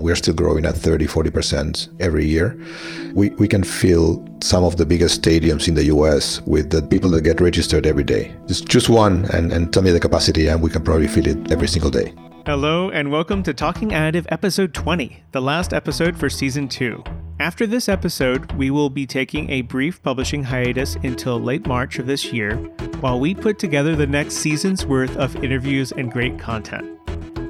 we're still growing at 30, 40% every year. We, we can fill some of the biggest stadiums in the US with the people that get registered every day. Just choose one and, and tell me the capacity, and we can probably fill it every single day. Hello, and welcome to Talking Additive Episode 20, the last episode for Season 2. After this episode, we will be taking a brief publishing hiatus until late March of this year while we put together the next season's worth of interviews and great content.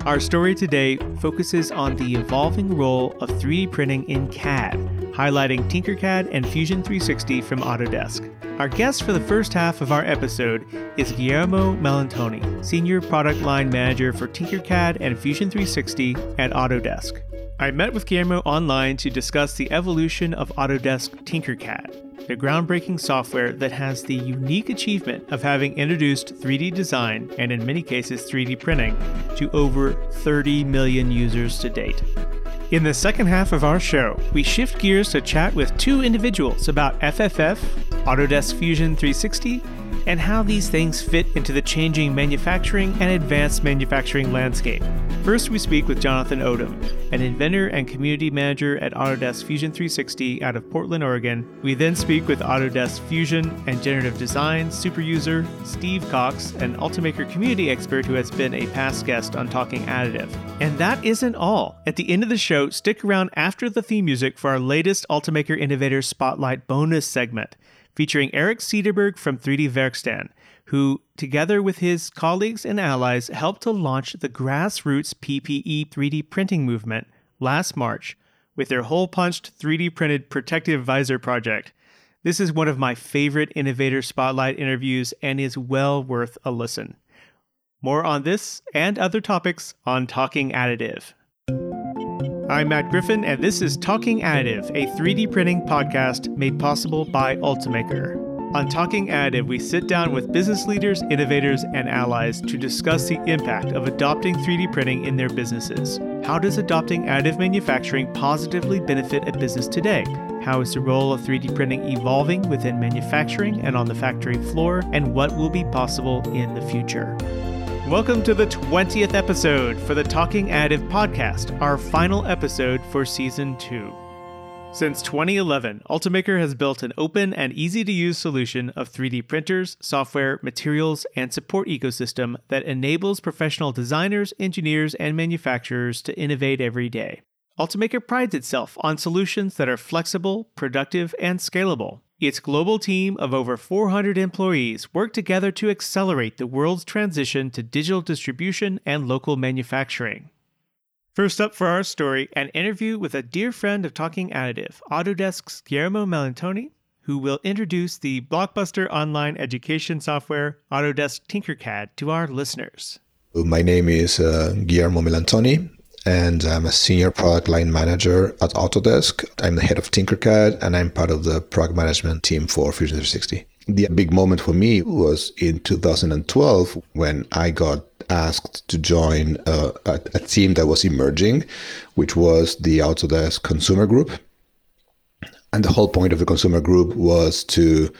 Our story today focuses on the evolving role of 3D printing in CAD, highlighting Tinkercad and Fusion 360 from Autodesk. Our guest for the first half of our episode is Guillermo Melantoni, Senior Product Line Manager for Tinkercad and Fusion 360 at Autodesk. I met with Guillermo online to discuss the evolution of Autodesk Tinkercad, the groundbreaking software that has the unique achievement of having introduced 3D design and, in many cases, 3D printing to over 30 million users to date. In the second half of our show, we shift gears to chat with two individuals about FFF, Autodesk Fusion 360, and how these things fit into the changing manufacturing and advanced manufacturing landscape. First, we speak with Jonathan Odom, an inventor and community manager at Autodesk Fusion 360 out of Portland, Oregon. We then speak with Autodesk Fusion and generative design super user Steve Cox, an Ultimaker community expert who has been a past guest on Talking Additive. And that isn't all. At the end of the show, stick around after the theme music for our latest Ultimaker Innovator Spotlight bonus segment featuring Eric Cederberg from 3D Verkstan, who, together with his colleagues and allies, helped to launch the grassroots PPE 3D printing movement last March with their hole punched 3D printed protective visor project. This is one of my favorite Innovator Spotlight interviews and is well worth a listen. More on this and other topics on Talking Additive. I'm Matt Griffin, and this is Talking Additive, a 3D printing podcast made possible by Ultimaker. On Talking Additive, we sit down with business leaders, innovators, and allies to discuss the impact of adopting 3D printing in their businesses. How does adopting additive manufacturing positively benefit a business today? How is the role of 3D printing evolving within manufacturing and on the factory floor? And what will be possible in the future? Welcome to the 20th episode for the Talking Additive podcast, our final episode for season 2. Since 2011, Ultimaker has built an open and easy to use solution of 3D printers, software, materials, and support ecosystem that enables professional designers, engineers, and manufacturers to innovate every day. Ultimaker prides itself on solutions that are flexible, productive, and scalable. Its global team of over 400 employees work together to accelerate the world's transition to digital distribution and local manufacturing. First up for our story, an interview with a dear friend of Talking Additive, Autodesk's Guillermo Melantoni, who will introduce the blockbuster online education software Autodesk Tinkercad to our listeners. My name is uh, Guillermo Melantoni and I'm a senior product line manager at Autodesk. I'm the head of Tinkercad, and I'm part of the product management team for Fusion 360. The big moment for me was in 2012 when I got asked to join a, a, a team that was emerging, which was the Autodesk Consumer Group. And the whole point of the consumer group was to,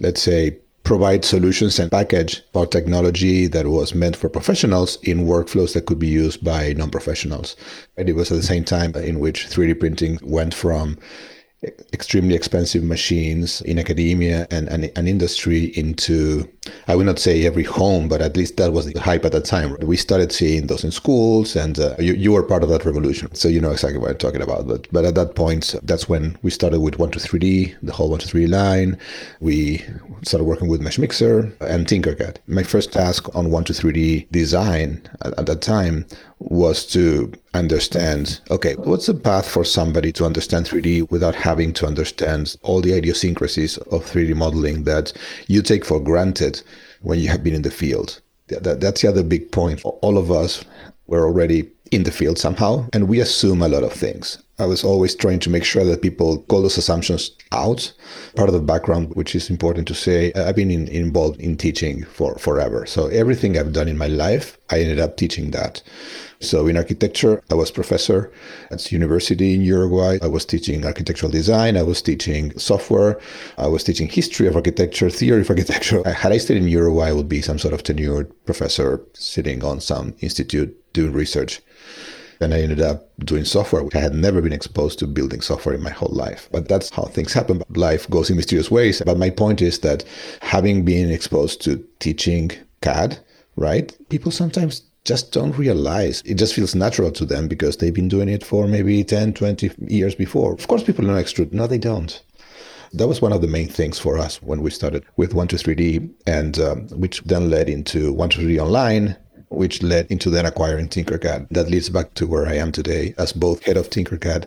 let's say, provide solutions and package our technology that was meant for professionals in workflows that could be used by non-professionals. And it was at the same time in which 3D printing went from extremely expensive machines in academia and, and an industry into i would not say every home but at least that was the hype at the time. We started seeing those in schools and uh, you, you were part of that revolution. So you know exactly what i'm talking about. But, but at that point that's when we started with 123D, the whole 123 line. We started working with Mesh Mixer and tinkercad. My first task on 123D design at, at that time was to understand okay, what's the path for somebody to understand 3D without having to understand all the idiosyncrasies of 3D modeling that you take for granted when you have been in the field? That, that's the other big point. All of us were already in the field somehow, and we assume a lot of things. I was always trying to make sure that people call those assumptions out. Part of the background, which is important to say, I've been in, involved in teaching for forever. So everything I've done in my life, I ended up teaching that. So in architecture, I was professor at university in Uruguay. I was teaching architectural design. I was teaching software. I was teaching history of architecture, theory of architecture. Had I stayed in Uruguay, I would be some sort of tenured professor sitting on some institute doing research. And I ended up doing software. Which I had never been exposed to building software in my whole life. But that's how things happen. Life goes in mysterious ways. But my point is that having been exposed to teaching CAD, right? People sometimes just don't realize it just feels natural to them because they've been doing it for maybe 10 20 years before of course people know extrude no they don't that was one of the main things for us when we started with 123D, and um, which then led into 123D Online, which led into then acquiring Tinkercad. That leads back to where I am today as both head of Tinkercad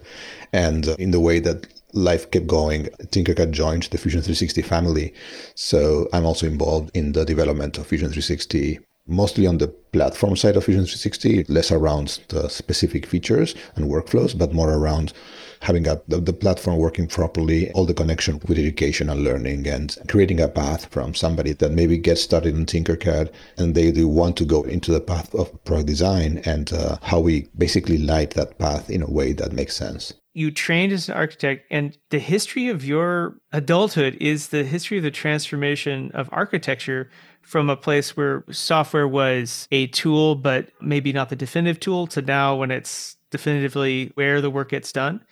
and uh, in the way that life kept going, Tinkercad joined the Fusion 360 family. So I'm also involved in the development of Fusion 360 mostly on the platform side of Fusion 360, less around the specific features and workflows, but more around having a, the, the platform working properly, all the connection with education and learning, and creating a path from somebody that maybe gets started in Tinkercad and they do want to go into the path of product design and uh, how we basically light that path in a way that makes sense. You trained as an architect and the history of your adulthood is the history of the transformation of architecture from a place where software was a tool but maybe not the definitive tool to now when it's definitively where the work gets done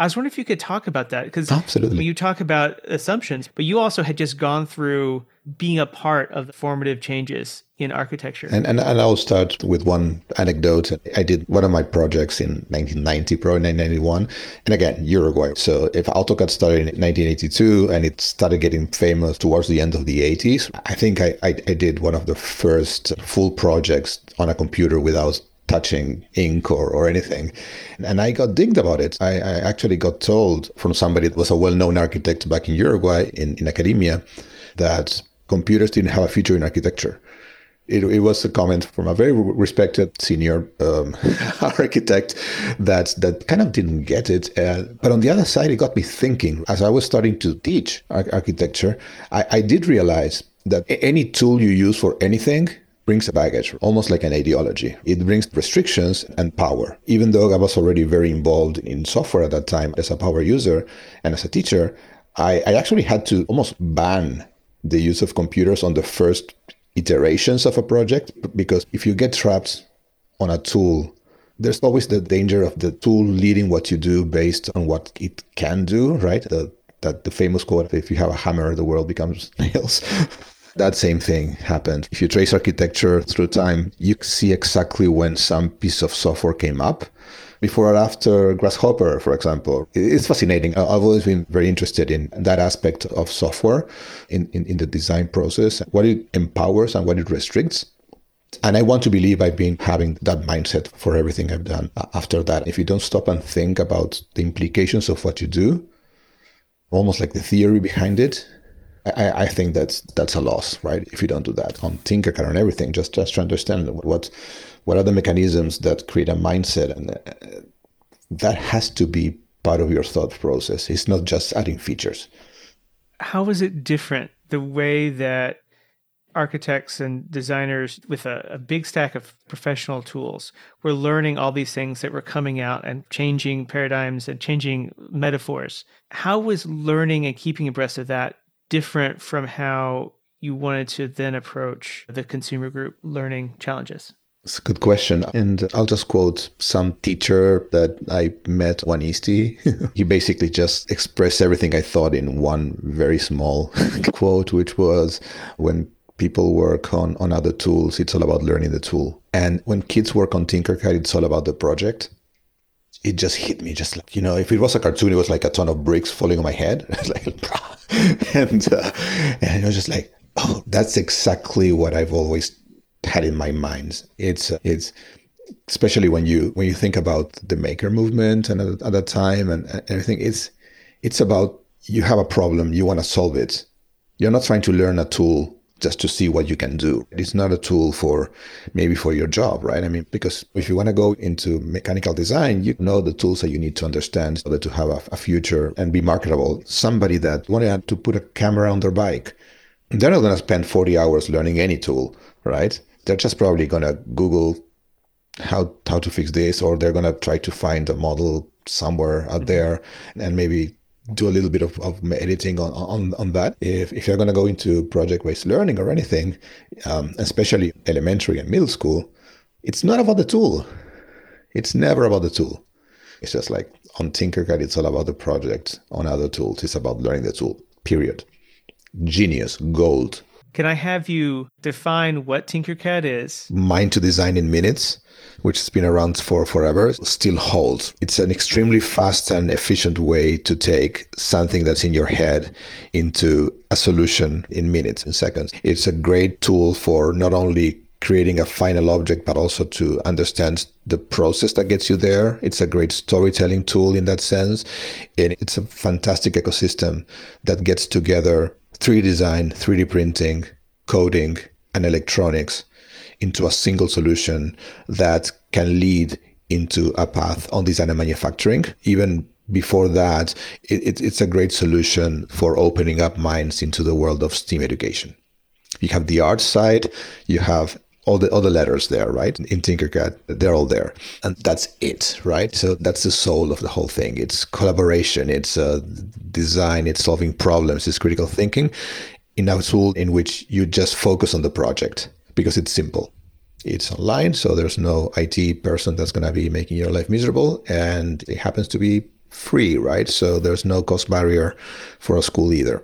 I was wondering if you could talk about that because absolutely you talk about assumptions, but you also had just gone through being a part of the formative changes in architecture. And, and, and I'll start with one anecdote. I did one of my projects in 1990, probably 1991. And again, Uruguay. So if AutoCAD started in 1982 and it started getting famous towards the end of the 80s, I think I, I, I did one of the first full projects on a computer without touching ink or, or anything. And I got dinged about it. I, I actually got told from somebody that was a well known architect back in Uruguay in, in academia that computers didn't have a future in architecture. It, it, was a comment from a very respected senior um, architect that that kind of didn't get it. Uh, but on the other side, it got me thinking. As I was starting to teach architecture, I, I did realize that any tool you use for anything brings a baggage, almost like an ideology. It brings restrictions and power. Even though I was already very involved in software at that time as a power user and as a teacher, I, I actually had to almost ban the use of computers on the first iterations of a project because if you get trapped on a tool there's always the danger of the tool leading what you do based on what it can do, right? The, that the famous quote, if you have a hammer, the world becomes nails. That same thing happened. If you trace architecture through time, you see exactly when some piece of software came up before or after Grasshopper, for example. It's fascinating. I've always been very interested in that aspect of software in, in, in, the design process, what it empowers and what it restricts. And I want to believe I've been having that mindset for everything I've done after that. If you don't stop and think about the implications of what you do, almost like the theory behind it, I, I, think that's that's a loss, right? If you don't do that on Tinkercad and everything, just just to understand what what are the mechanisms that create a mindset, and uh, that has to be part of your thought process. It's not just adding features. How is it different the way that architects and designers with a, a, big stack of professional tools were learning all these things that were coming out and changing paradigms and changing metaphors. How was learning and keeping abreast of that different from how you wanted to then approach the consumer group learning challenges? It's a good question. And I'll just quote some teacher that I met one ISTE. he basically just expressed everything I thought in one very small quote, which was when people work on, on other tools, it's all about learning the tool. And when kids work on Tinkercad, it's all about the project it just hit me just like you know if it was a cartoon it was like a ton of bricks falling on my head. Like and uh, and it was just like oh that's exactly what i've always had in my mind. It's it's especially when you when you think about the maker movement and at, at that time and everything it's it's about you have a problem you want to solve it. You're not trying to learn a tool just to see what you can do. It's not a tool for maybe for your job, right? I mean, because if you want to go into mechanical design, you know the tools that you need to understand so that to have a, a future and be marketable. Somebody that wanted to put a camera on their bike, they're not going to spend 40 hours learning any tool, right? They're just probably going to Google how how to fix this, or they're going to try to find a model somewhere out mm-hmm. there and maybe do a little bit of, of editing on, on, on that. If, if you're going to go into project based learning or anything, um, especially elementary and middle school, it's not about the tool. It's never about the tool. It's just like on Tinkercad, it's all about the project. On other tools, it's about learning the tool, period. Genius, gold. Can I have you define what Tinkercad is? Mind to design in minutes, which has been around for forever, still holds. It's an extremely fast and efficient way to take something that's in your head into a solution in minutes, in seconds. It's a great tool for not only creating a final object, but also to understand the process that gets you there. It's a great storytelling tool in that sense. And it's a fantastic ecosystem that gets together 3D design, 3D printing, coding, and electronics into a single solution that can lead into a path on design and manufacturing. Even before that, it, it, it's a great solution for opening up minds into the world of STEAM education. You have the art side, you have all the other letters there, right? In Tinkercad, they're all there. And that's it, right? So that's the soul of the whole thing. It's collaboration, it's uh, design, it's solving problems, it's critical thinking in a tool in which you just focus on the project because it's simple. It's online, so there's no IT person that's going to be making your life miserable. And it happens to be free, right? So there's no cost barrier for a school either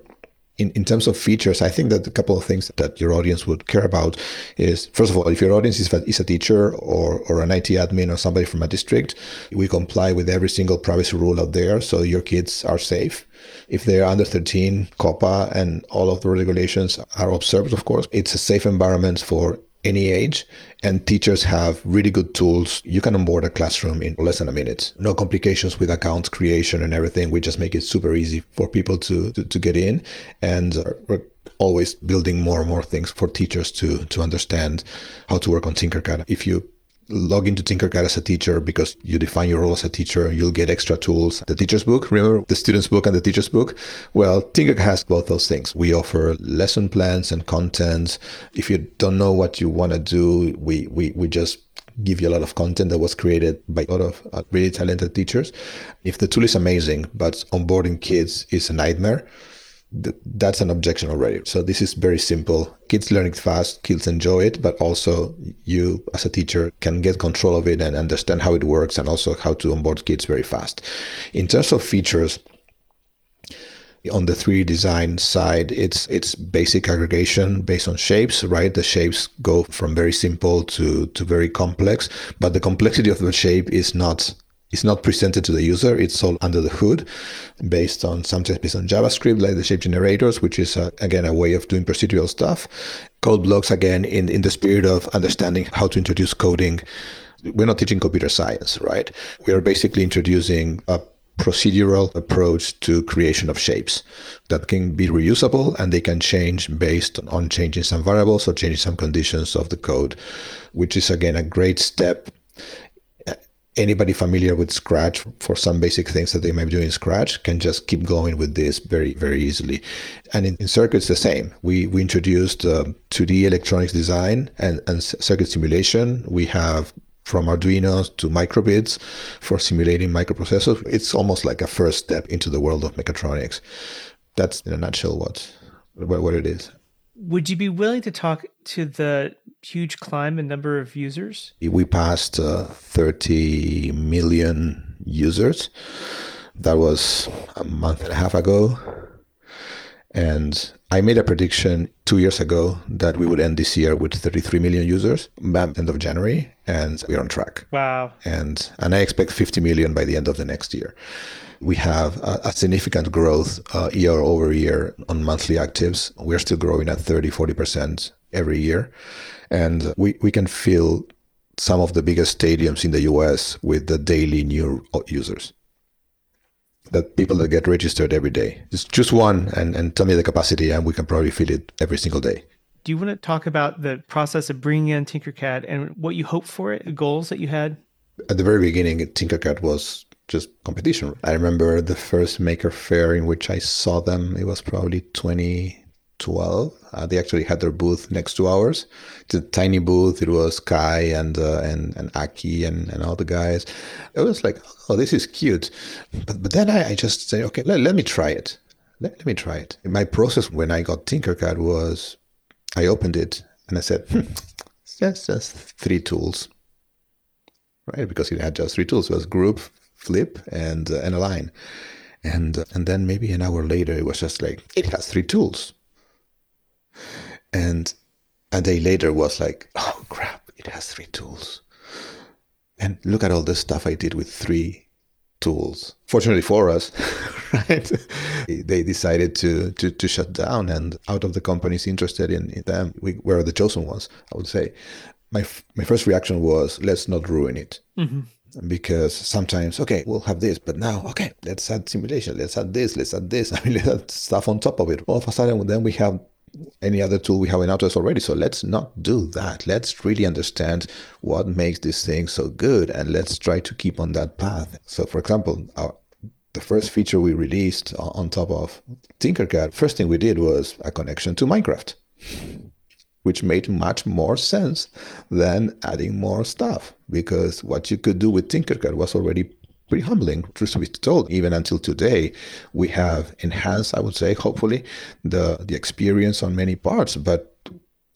in, in terms of features, I think that a couple of things that your audience would care about is first of all, if your audience is, is a teacher or, or an IT admin or somebody from a district, we comply with every single privacy rule out there so your kids are safe. If they're under 13, COPPA and all of the regulations are observed, of course. It's a safe environment for any age and teachers have really good tools. You can onboard a classroom in less than a minute. No complications with account creation and everything. We just make it super easy for people to to, to get in and we're always building more and more things for teachers to to understand how to work on tinkercad. If you log into Tinkercad as a teacher because you define your role as a teacher. You'll get extra tools. The teacher's book, remember the student's book and the teacher's book? Well, Tinkercad has both those things. We offer lesson plans and content. If you don't know what you want to do, we, we, we just give you a lot of content that was created by a lot of uh, really talented teachers. If the tool is amazing, but onboarding kids is a nightmare, that's an objection already. So this is very simple. Kids learn it fast, kids enjoy it, but also you as a teacher can get control of it and understand how it works and also how to onboard kids very fast. In terms of features, on the 3D design side, it's it's basic aggregation based on shapes, right? The shapes go from very simple to to very complex, but the complexity of the shape is not it's not presented to the user. It's all under the hood based on sometimes based on JavaScript, like the shape generators, which is, uh, again, a way of doing procedural stuff. Code blocks, again, in, in the spirit of understanding how to introduce coding. We're not teaching computer science, right? We are basically introducing a procedural approach to creation of shapes that can be reusable and they can change based on changing some variables or changing some conditions of the code, which is again a great step anybody familiar with Scratch for some basic things that they might be doing in Scratch can just keep going with this very, very easily. And in, in circuits, the same. We, we introduced uh, 2D electronics design and, and circuit simulation. We have from Arduino to microbits for simulating microprocessors. It's almost like a first step into the world of mechatronics. That's in a nutshell what what it is. Would you be willing to talk to the huge climb in number of users? We passed uh, 30 million users. That was a month and a half ago. And I made a prediction two years ago that we would end this year with 33 million users by end of January, and we're on track. Wow! And and I expect 50 million by the end of the next year we have a, a significant growth uh, year over year on monthly actives. We're still growing at 30, 40% every year. And we, we can fill some of the biggest stadiums in the US with the daily new users. That people that get registered every day. Just choose one and, and tell me the capacity, and we can probably fill it every single day. Do you want to talk about the process of bringing in Tinkercad and what you hoped for it, goals that you had? At the very beginning, Tinkercad was just competition. I remember the first Maker Faire in which I saw them. It was probably 2012. Uh, they actually had their booth next to ours. It's a tiny booth. It was Kai and uh, and and Aki and, and all the guys. It was like, oh, this is cute. But but then I, I just say, okay, let, let me try it. Let, let me try it. My process when I got Tinkercad was, I opened it and I said, hmm, just three tools right? Because it had just three tools: it was group, flip, and uh, and align. And uh, and then maybe an hour later, it was just like it has three tools. And a day later was like, oh crap, it has three tools. And look at all the stuff I did with three tools. Fortunately for us, right? they decided to, to, to shut down, and out of the companies interested in, them, we were the chosen ones, I would say. My, my first reaction was, let's not ruin it. Mm-hmm because sometimes okay we'll have this but now okay let's add simulation let's add this let's add this i mean let's add stuff on top of it all of a sudden then we have any other tool we have in Autodesk already. So let's not do that. Let's really understand what makes this thing so good and let's try to keep on that path. So, for example, our, the first feature we released on top of Tinkercad, first thing we did was a connection to Minecraft, which made much more sense than adding more stuff because what you could do with Tinkercad was already pretty humbling, truth to be told. Even until today, we have enhanced, I would say, hopefully, the the experience on many parts. But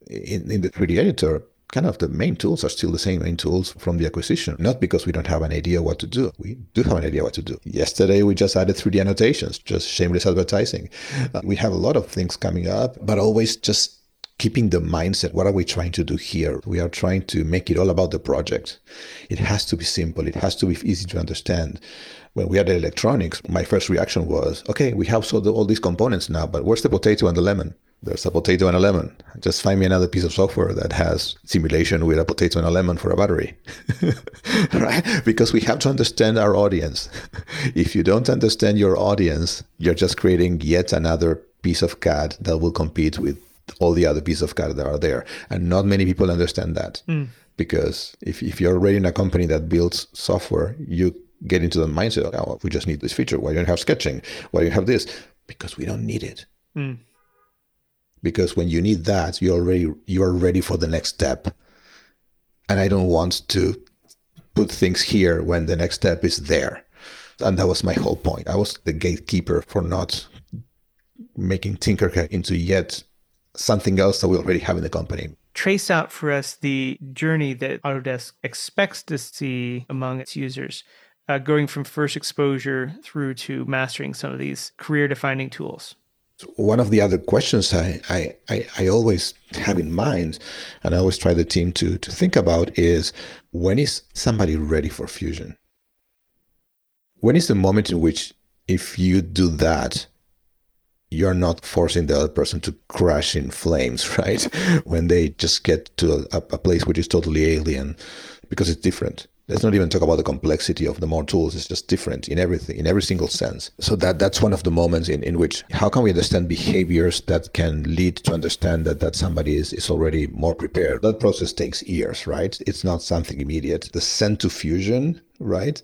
in, in the 3D editor, kind of the main tools are still the same main tools from the acquisition. Not because we don't have an idea what to do. We do have an idea what to do. Yesterday, we just added 3D annotations, just shameless advertising. Uh, we have a lot of things coming up, but always just keeping the mindset what are we trying to do here we are trying to make it all about the project it has to be simple it has to be easy to understand when we added electronics my first reaction was okay we have so the, all these components now but where's the potato and the lemon there's a potato and a lemon. Just find me another piece of software that has simulation with a potato and a lemon for a battery. right? Because we have to understand our audience. if you don't understand your audience, you're just creating yet another piece of CAD that will compete with all the other pieces of code that are there. And not many people understand that. Mm. Because if, if you're already in a company that builds software, you get into the mindset, oh, we just need this feature. Why don't you have sketching? Why do you have this? Because we don't need it. Mm. Because when you need that, you're already you're ready for the next step. And I don't want to put things here when the next step is there. And that was my whole point. I was the gatekeeper for not making Tinkercad into yet something else that we already have in the company. Trace out for us the journey that Autodesk expects to see among its users, uh, going from first exposure through to mastering some of these career defining tools. One of the other questions I, I, I, I always have in mind, and I always try the team to, to think about, is when is somebody ready for fusion? When is the moment in which, if you do that, you're not forcing the other person to crash in flames, right? when they just get to a, a, place which is totally alien because it's different. Let's not even talk about the complexity of the more tools. It's just different in everything, in every single sense. So that that's one of the moments in, in which how can we understand behaviors that can lead to understand that, that somebody is, is already more prepared. That process takes years, right? It's not something immediate. The send to fusion, right?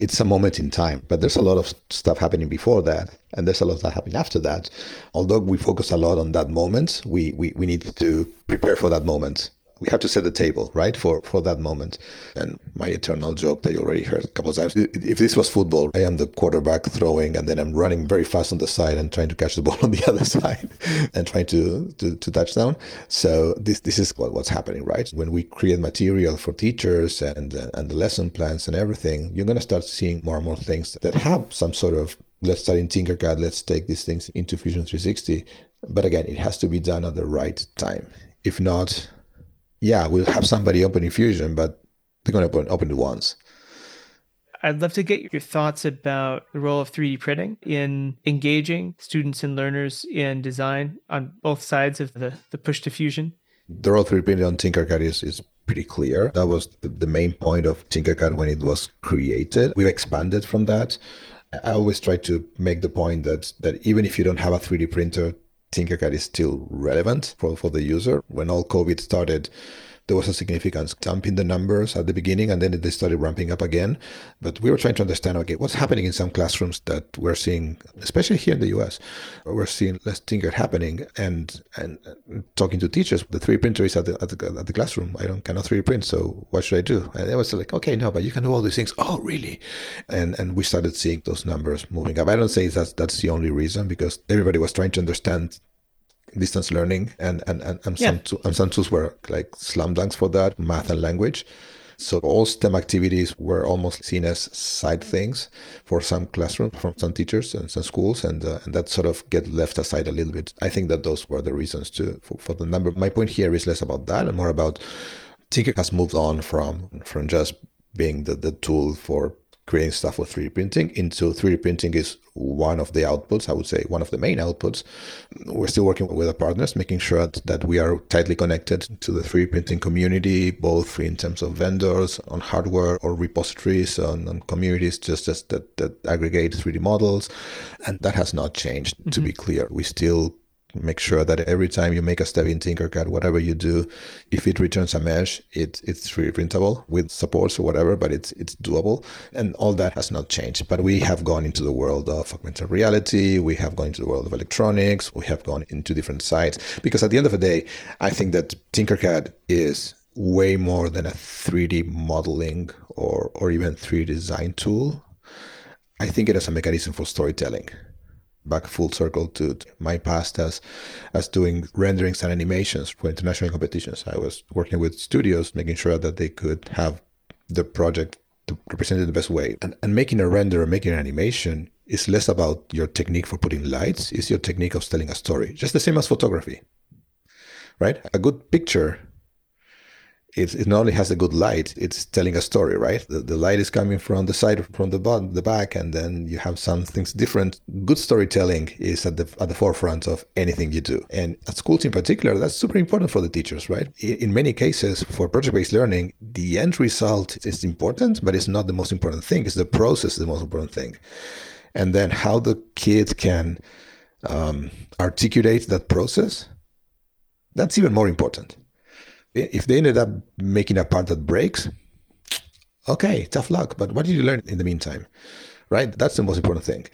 It's a moment in time, but there's a lot of stuff happening before that, and there's a lot that happening after that. Although we focus a lot on that moment, we, we, we need to prepare for that moment we have to set the table, right, for for that moment. And my eternal joke that you already heard a couple of times: if this was football, I am the quarterback throwing, and then I'm running very fast on the side and trying to catch the ball on the other side and trying to to, to touchdown. So this this is what, what's happening, right? When we create material for teachers and and the lesson plans and everything, you're gonna start seeing more and more things that have some sort of let's start in Tinkercad, let's take these things into Fusion 360. But again, it has to be done at the right time. If not, yeah, we'll have somebody open Fusion, but they're going to open, open it once. I'd love to get your thoughts about the role of 3D printing in engaging students and learners in design on both sides of the, the push to fusion. The role of 3D printing on Tinkercad is, is pretty clear. That was the, the main point of Tinkercad when it was created. We've expanded from that. I always try to make the point that that even if you don't have a 3D printer, Tinkercad is still relevant for, for the user. When all COVID started, there was a significant jump in the numbers at the beginning and then they started ramping up again. But we were trying to understand, okay, what's happening in some classrooms that we're seeing, especially here in the US, we're seeing less Tinker happening and and talking to teachers, the 3D printer is at the, at the, at the classroom. I don't cannot 3D print, so what should I do? And it was like, okay, no, but you can do all these things. Oh, really? And and we started seeing those numbers moving up. I don't say that's that's the only reason because everybody was trying to understand distance learning and and and, and, yeah. some, and some tools were like slam dunks for that math and language So all STEM activities were almost seen as side things for some classrooms, from some teachers and some schools, and, uh, and that sort of get left aside a little bit. I think that those were the reasons to for, for the number. My point here is less about that and more about Tinker has moved on from from just being the, the tool for creating stuff with 3D printing into 3D printing is one of the outputs, I would say one of the main outputs. We're still working with our partners, making sure that we are tightly connected to the 3D printing community, both in terms of vendors on hardware or repositories on, on communities just, just that, that aggregate 3D models. And that has not changed, mm-hmm. to be clear. We still make sure that every time you make a step in Tinkercad, whatever you do, if it returns a mesh, it, it's 3D printable with supports or whatever, but it's it's doable. And all that has not changed. But we have gone into the world of augmented reality, we have gone into the world of electronics, we have gone into different sites. Because at the end of the day, I think that Tinkercad is way more than a 3D modeling or or even 3D design tool. I think it is a mechanism for storytelling back full circle to, my past as as doing renderings and animations for international competitions. I was working with studios, making sure that they could have the project represented the best way. And, and making a render or making an animation is less about your technique for putting lights, it's your technique of telling a story. Just the same as photography. Right? A good picture it, it not only has a good light, it's telling a story, right? The, the light is coming from the side, from the bottom, the back, and then you have some things different. Good storytelling is at the at the forefront of anything you do, and at schools in particular, that's super important for the teachers, right? In, in many cases, for project-based learning, the end result is important, but it's not the most important thing. It's the process the most important thing, and then how the kid can um, articulate that process. That's even more important if they ended up making a part that breaks, okay, tough luck. But what did you learn in the meantime? Right? That's the most important thing.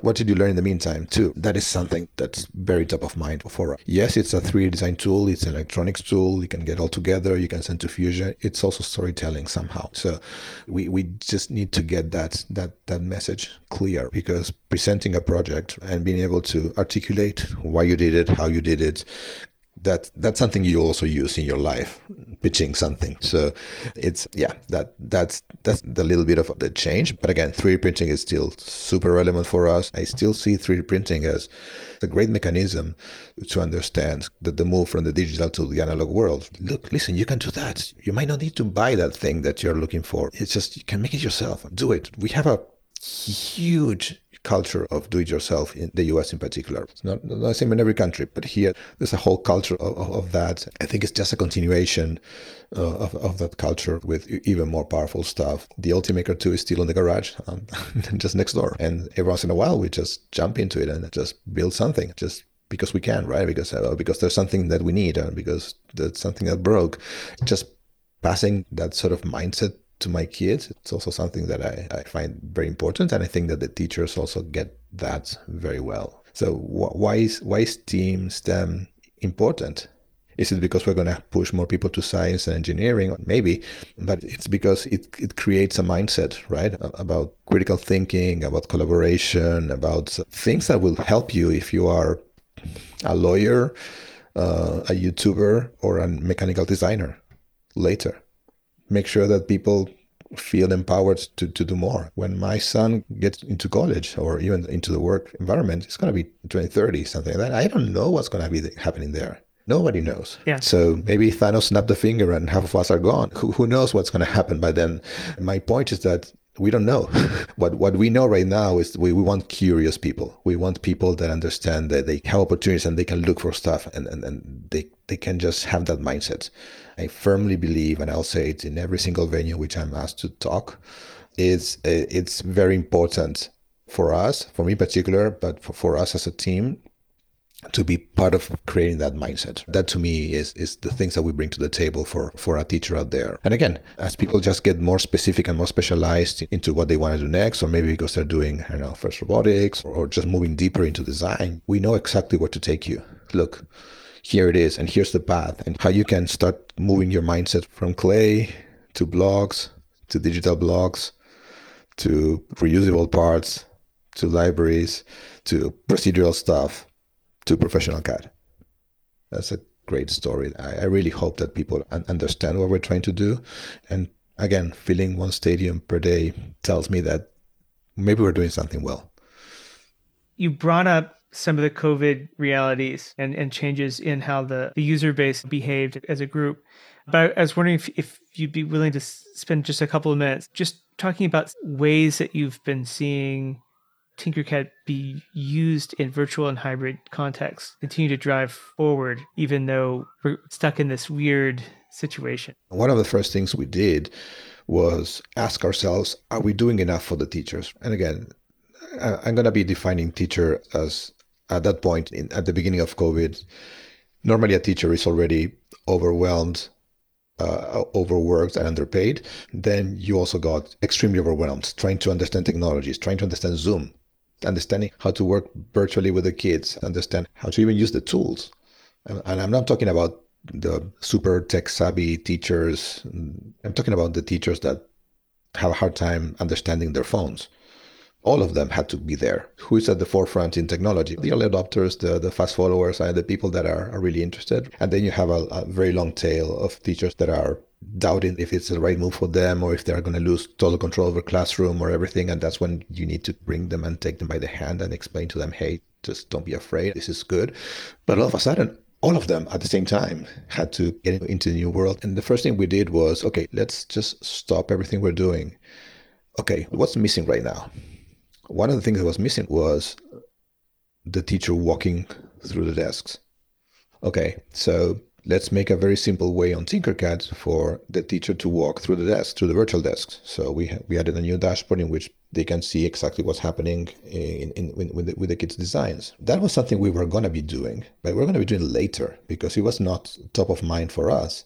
What did you learn in the meantime, too? That is something that's very top of mind for us. Yes, it's a 3D design tool, it's an electronics tool. You can get all together, you can send to Fusion. It's also storytelling somehow. So we, we just need to get that, that, that message clear because presenting a project and being able to articulate why you did it, how you did it, that that's something you also use in your life pitching something. So it's yeah that that's that's the little bit of the change. But again 3d printing is still super relevant for us. I still see 3d printing as a great mechanism to understand that the move from the digital to the analog world. Look listen you can do that. You might not need to buy that thing that you're looking for. It's just you can make it yourself. Do it. We have a huge culture of do it yourself in the US in particular. It's not, not the same in every country, but here there's a whole culture of, of, of that. I think it's just a continuation uh, of, of that culture with even more powerful stuff. The Ultimaker 2 is still in the garage, um, just next door. And every once in a while, we just jump into it and just build something, just because we can, right? Because uh, because there's something that we need, and because there's something that broke. Just passing that sort of mindset to my kids. It's also something that I, I find very important. And I think that the teachers also get that very well. So wh- why is, why is STEAM, STEM important? Is it because we're going to push more people to science and engineering? Maybe, but it's because it, it creates a mindset, right? About critical thinking, about collaboration, about things that will help you if you are a lawyer, uh, a YouTuber, or a mechanical designer later make sure that people feel empowered to, to do more. When my son gets into college or even into the work environment, it's going to be 2030, something like that. I don't know what's going to be happening there. Nobody knows. Yeah. So maybe Thanos snapped the finger and half of us are gone. Who, who knows what's going to happen by then? My point is that we don't know. what what we know right now is we, we want curious people. We want people that understand that they have opportunities and they can look for stuff and, and, and they, they can just have that mindset. I firmly believe, and I'll say it in every single venue which I'm asked to talk, it's it's very important for us, for me in particular, but for, for us as a team to be part of creating that mindset. That to me is is the things that we bring to the table for for a teacher out there. And again, as people just get more specific and more specialized into what they want to do next, or maybe because they're doing, I don't know, first robotics or, or just moving deeper into design, we know exactly where to take you. Look, here it is, and here's the path, and how you can start moving your mindset from clay to blocks to digital blocks to reusable parts to libraries to procedural stuff to professional CAD. That's a great story. I, I really hope that people understand what we're trying to do and again, filling one stadium per day tells me that maybe we're doing something well. You brought up some of the COVID realities and, and changes in how the, the user base behaved as a group. But I was wondering if, if you'd be willing to spend just a couple of minutes just talking about ways that you've been seeing Tinkercad be used in virtual and hybrid contexts, continue to drive forward, even though we're stuck in this weird situation? One of the first things we did was ask ourselves, are we doing enough for the teachers? And again, I'm going to be defining teacher as at that point in, at the beginning of COVID. Normally, a teacher is already overwhelmed uh, overworked and underpaid, then you also got extremely overwhelmed trying to understand technologies, trying to understand Zoom, understanding how to work virtually with the kids, understand how to even use the tools. And, I'm not talking about the super tech savvy teachers. I'm talking about the teachers that have a hard time understanding their phones. All of them had to be there. Who is at the forefront in technology? The early adopters, the, the fast followers, and the people that are, are really interested. And then you have a, a very long tail of teachers that are doubting if it's the right move for them or if they're going to lose total control over classroom or everything. And that's when you need to bring them and take them by the hand and explain to them, hey, just don't be afraid. This is good. But all of a sudden, all of them at the same time had to get into the new world. And the first thing we did was, okay, let's just stop everything we're doing. Okay, what's missing right now? One of the things that was missing was the teacher walking through the desks. Okay, so let's make a very simple way on Tinkercad for the teacher to walk through the desk, through the virtual desks. So we we added a new dashboard in which they can see exactly what's happening in, in, in with, the, with the kids' designs. That was something we were going to be doing, but we are going to be doing later because it was not top of mind for us.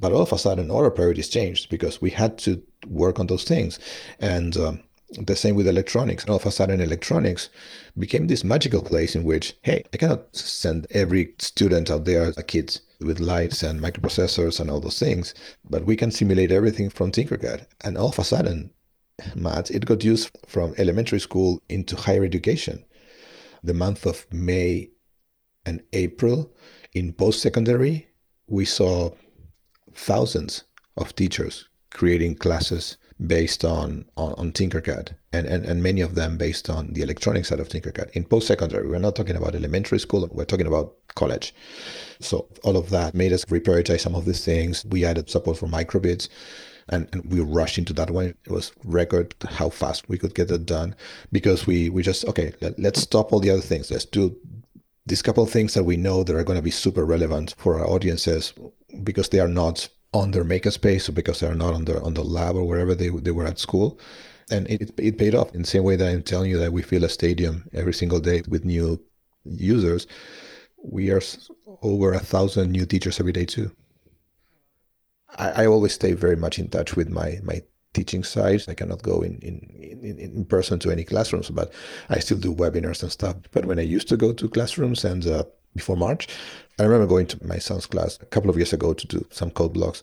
But all of a sudden, all our priorities changed because we had to work on those things. And um, the same with electronics. All of a sudden, electronics became this magical place in which, hey, I cannot send every student out there a kit with lights and microprocessors and all those things, but we can simulate everything from Tinkercad. And all of a sudden, Matt, it got used from elementary school into higher education. The month of May and April in post secondary, we saw thousands of teachers creating classes based on, on, on Tinkercad and, and, and many of them based on the electronic side of Tinkercad. In post-secondary, we're not talking about elementary school, we're talking about college. So all of that made us reprioritize some of these things. We added support for microbits and, and we rushed into that one. It was record how fast we could get it done because we, we just, okay, let, let's stop all the other things. Let's do these couple of things that we know that are going to be super relevant for our audiences because they are not on their makerspace because they're not on the on the lab or wherever they, they were at school. And it, it paid off in the same way that i'm telling you that we fill a stadium every single day with new users. We are over a thousand new teachers every day too. I, I always stay very much in touch with my my teaching side i cannot go in, in in in person to any classrooms but i still do webinars and stuff. But when i used to go to classrooms and uh, before March. I remember going to my son's class a couple of years ago to do some code blocks,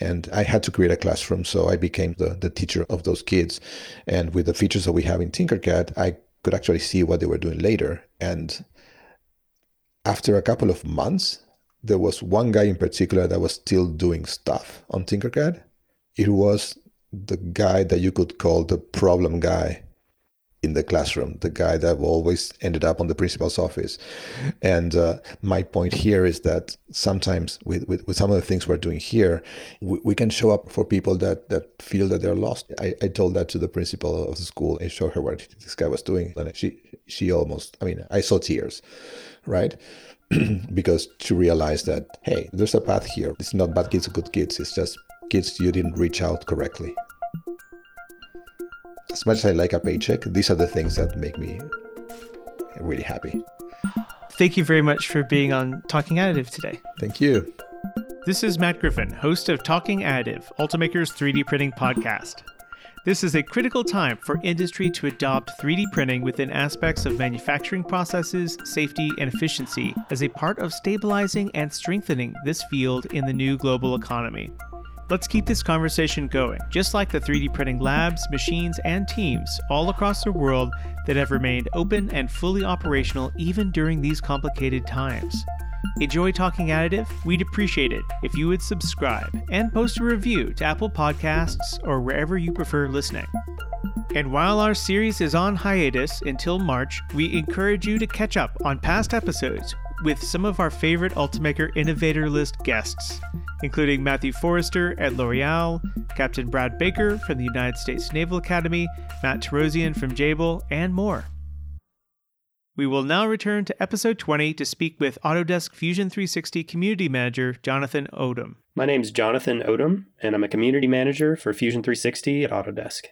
and I had to create a classroom. So I became the, the teacher of those kids. And with the features that we have in Tinkercad, I could actually see what they were doing later. And after a couple of months, there was one guy in particular that was still doing stuff on Tinkercad. It was the guy that you could call the problem guy in the classroom, the guy that always ended up on the principal's office. And uh, my point here is that sometimes with, with, with, some of the things we're doing here, we, we, can show up for people that, that feel that they're lost. I, I told that to the principal of the school and showed her what this guy was doing. And she, she almost, I mean, I saw tears, right? because she realized that, hey, there's a path here. It's not bad kids or good kids. It's just kids you didn't reach out correctly as much as I like a paycheck, these are the things that make me really happy. Thank you very much for being on Talking Additive today. Thank you. This is Matt Griffin, host of Talking Additive, Ultimaker's 3D printing podcast. This is a critical time for industry to adopt 3D printing within aspects of manufacturing processes, safety, and efficiency as a part of stabilizing and strengthening this field in the new global economy. Let's keep this conversation going, just like the 3D printing labs, machines, and teams all across the world that have remained open and fully operational even during these complicated times. Enjoy Talking Additive? We'd appreciate it if you would subscribe and post a review to Apple Podcasts or wherever you prefer listening. And while our series is on hiatus until March, we encourage you to catch up on past episodes with some of our favorite Ultimaker Innovator List guests, including Matthew Forrester at L'Oreal, Captain Brad Baker from the United States Naval Academy, Matt Tarosian from Jabil, and more. We will now return to episode 20 to speak with Autodesk Fusion 360 Community Manager Jonathan Odom. My name is Jonathan Odom, and I'm a community manager for Fusion 360 at Autodesk.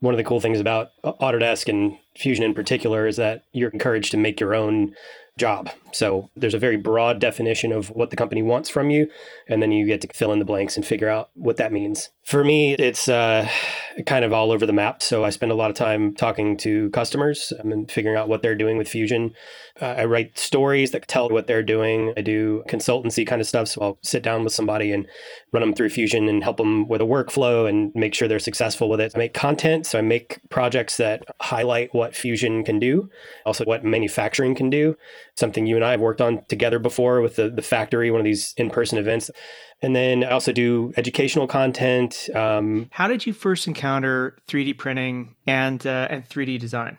One of the cool things about Autodesk and Fusion in particular is that you're encouraged to make your own job. So there's a very broad definition of what the company wants from you, and then you get to fill in the blanks and figure out what that means. For me, it's uh, kind of all over the map. So I spend a lot of time talking to customers and figuring out what they're doing with Fusion. Uh, I write stories that tell what they're doing. I do consultancy kind of stuff. So I'll sit down with somebody and run them through Fusion and help them with a workflow and make sure they're successful with it. I make content. So I make projects that highlight what Fusion can do, also what manufacturing can do something you and I have worked on together before with the, the factory, one of these in person events. And then I also do educational content. Um, How did you first encounter 3D printing and, uh, and 3D design?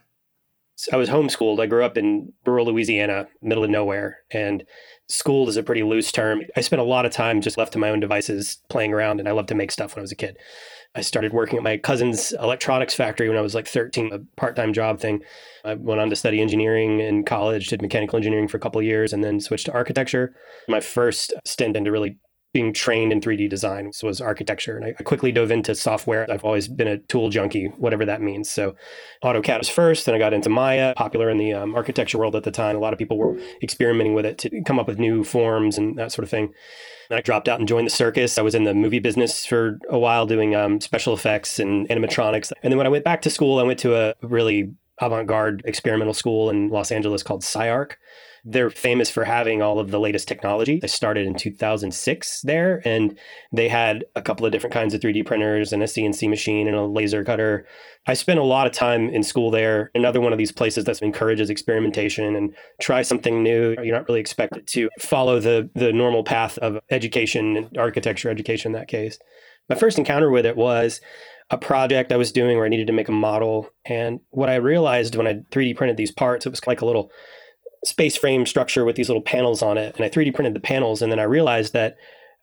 I was homeschooled. I grew up in rural Louisiana, middle of nowhere, and schooled is a pretty loose term. I spent a lot of time just left to my own devices playing around, and I loved to make stuff when I was a kid. I started working at my cousin's electronics factory when I was like 13, a part time job thing. I went on to study engineering in college, did mechanical engineering for a couple years, and then switched to architecture. My first stint into really being trained in 3D design was architecture. And I quickly dove into software. I've always been a tool junkie, whatever that means. So AutoCAD was first, then I got into Maya, popular in the um, architecture world at the time. A lot of people were experimenting with it to come up with new forms and that sort of thing. Then I dropped out and joined the circus. I was in the movie business for a while doing um, special effects and animatronics. And then when I went back to school, I went to a really avant garde experimental school in Los Angeles called SCI-Arc. They're famous for having all of the latest technology. I started in 2006 there, and they had a couple of different kinds of 3D printers and a CNC machine and a laser cutter. I spent a lot of time in school there. Another one of these places that encourages experimentation and try something new. You're not really expected to follow the the normal path of education and architecture education in that case. My first encounter with it was a project I was doing where I needed to make a model. And what I realized when I 3D printed these parts, it was like a little space frame structure with these little panels on it. And I 3D printed the panels. And then I realized that,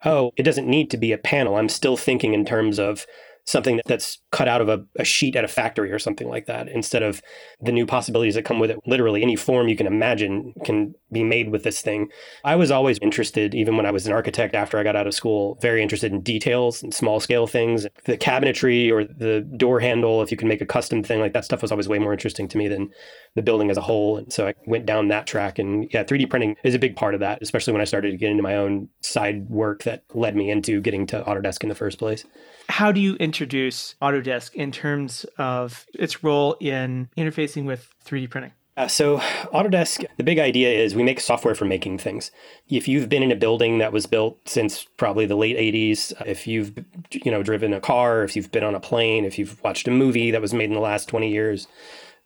oh, it doesn't need to be a panel. I'm still thinking in terms of something that's cut out of a, a, sheet at a factory or something like that instead of the new possibilities that come with it literally any form you can imagine can be made with this thing. I was always interested even when i was an architect after i got out of school very interested in details and small scale things. The cabinetry or the door handle if you can make a custom thing like that stuff was always way more interesting to me than the building as a whole. And so i went down that track. And yeah 3d printing is a big part of that especially when i started to get into my own side work that led me into getting to autodesk in the first place. How do you introduce Autodesk in terms of its role in interfacing with 3D printing? Uh, so Autodesk, the big idea is we make software for making things. If you've been in a building that was built since probably the late 80s, if you've you know driven a car, if you've been on a plane, if you've watched a movie that was made in the last 20 years,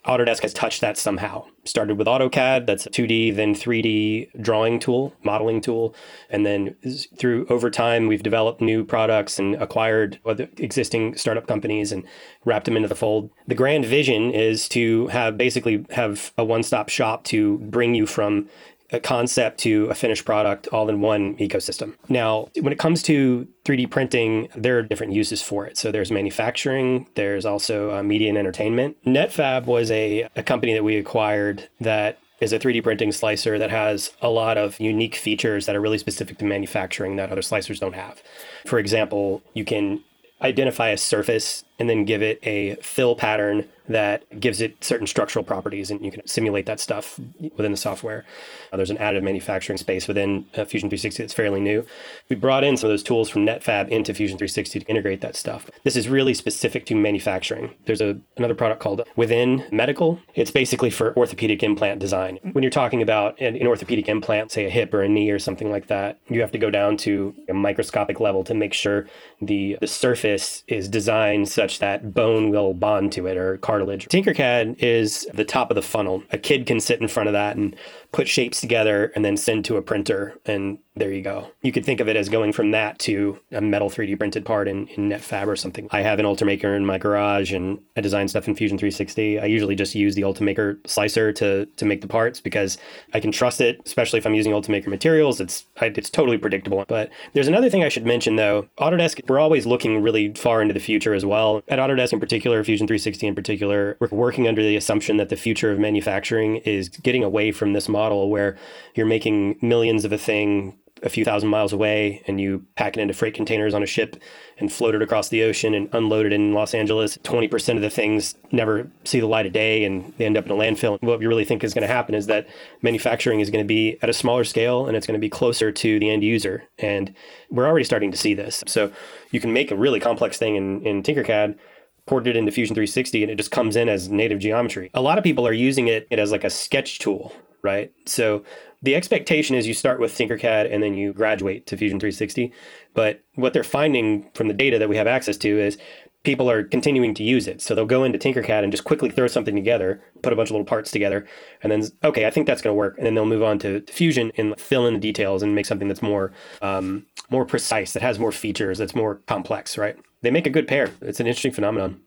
Autodesk has touched that somehow. Started with AutoCAD, that's a 2D, then 3D drawing tool, modeling tool. And then through over time, we've developed new products and acquired other existing startup companies and wrapped them into the fold. The grand vision is to have basically have a one stop shop to bring you from a concept to a finished product all in one ecosystem. Now, when it comes to 3D printing, there are different uses for it. So there's manufacturing, there's also uh, media and entertainment. Netfabb was a, a company that we acquired that is a 3D printing slicer that has a lot of unique features that are really specific to manufacturing that other slicers don't have. For example, you can identify a surface and then give it a fill pattern that gives it certain structural properties, and you can simulate that stuff within the software. Uh, there's an additive manufacturing space within uh, Fusion 360 that's fairly new. We brought in some of those tools from Netfabb into Fusion 360 to integrate that stuff. This is really specific to manufacturing. There's a another product called Within Medical. It's basically for orthopedic implant design. When you're talking about an, an orthopedic implant, say a hip or a knee or something like that, you have to go down to a microscopic level to make sure the the surface is designed such that bone will bond to it or cartilage. Tinkercad is the top of the funnel. A kid can sit in front of that and put shapes together and then send to a printer and there you go. You could think of it as going from that to a metal 3D printed part in, in Netfabb or something. I have an Ultimaker in my garage and I design stuff in Fusion 360. I usually just use the Ultimaker slicer to to make the parts because I can trust it, especially if I'm using Ultimaker materials. It's it's totally predictable. But there's another thing I should mention though. Autodesk, we're always looking really far into the future as well. At Autodesk in particular, Fusion 360 in particular, we're working under the assumption that the future of manufacturing is getting away from this model where you're making millions of a thing a few thousand miles away and you pack it into freight containers on a ship and float it across the ocean and unload it in Los Angeles. 20% of the things never see the light of day and they end up in a landfill. What you really think is going to happen is that manufacturing is going to be at a smaller scale and it's going to be closer to the end user. And we're already starting to see this. So you can make a really complex thing in, in Tinkercad port it into Fusion 360 and it just comes in as native geometry. A lot of people are using it, it as like a sketch tool, right? So the expectation is you start with Tinkercad and then you graduate to Fusion 360. But what they're finding from the data that we have access to is people are continuing to use it. So they'll go into Tinkercad and just quickly throw something together, put a bunch of little parts together, and then, okay, I think that's going to work. And then they'll move on to Fusion and fill in the details and make something that's more, um, more precise, that has more features, that's more complex, right? They make a good pair. It's an interesting phenomenon.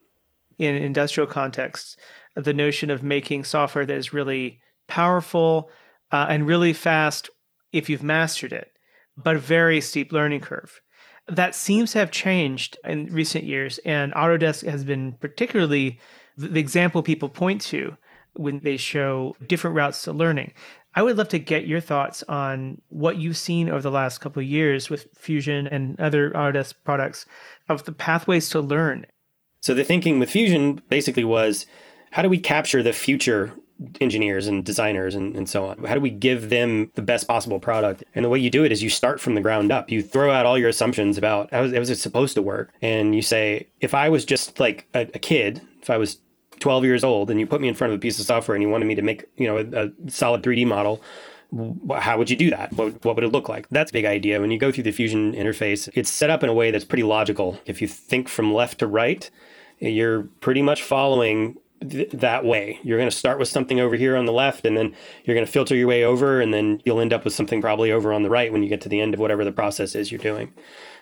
In industrial contexts, the notion of making software that is really powerful uh, and really fast if you've mastered it, but a very steep learning curve. That seems to have changed in recent years, and Autodesk has been particularly the example people point to when they show different routes to learning. I would love to get your thoughts on what you've seen over the last couple of years with Fusion and other Autodesk products of the pathways to learn. So the thinking with Fusion basically was how do we capture the future engineers and designers and, and so on? How do we give them the best possible product? And the way you do it is you start from the ground up. You throw out all your assumptions about how, it supposed to work. And you say, if I was just like a, a kid, if I was 12 years old and you put me in front of a piece of software and you wanted me to make, you know, a, a solid 3D model, how would you do that? What, what would it look like? That's a big idea. When you go through the Fusion interface, it's set up in a way that's pretty logical. If you think from left to right, you're pretty much following th- that way. You're going to start with something over here on the left, and then you're going to filter your way over, and then you'll end up with something probably over on the right when you get to the end of whatever the process is you're doing.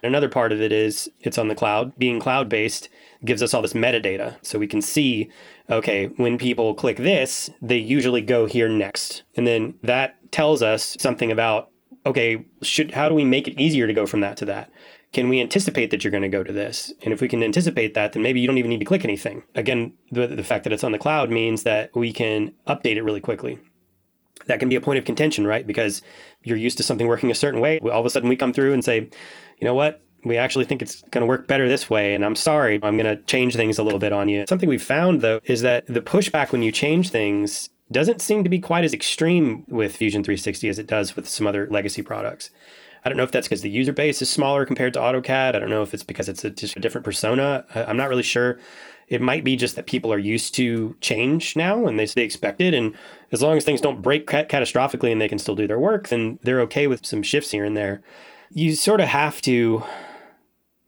Another part of it is it's on the cloud. Being cloud based gives us all this metadata. So we can see, okay, when people click this, they usually go here next. And then that tells us something about, okay, should how do we make it easier to go from that to that? Can we anticipate that you're going to go to this? And if we can anticipate that, then maybe you don't even need to click anything. Again, the, the fact that it's on the cloud means that we can update it really quickly. That can be a point of contention, right? Because you're used to something working a certain way. All of a sudden, we come through and say, you know what? We actually think it's going to work better this way. And I'm sorry, I'm going to change things a little bit on you. Something we've found, though, is that the pushback when you change things doesn't seem to be quite as extreme with Fusion 360 as it does with some other legacy products. I don't know if that's because the user base is smaller compared to AutoCAD. I don't know if it's because it's a, just a different persona. I, I'm not really sure. It might be just that people are used to change now and they, they expect it. And as long as things don't break catastrophically and they can still do their work, then they're okay with some shifts here and there. You sort of have to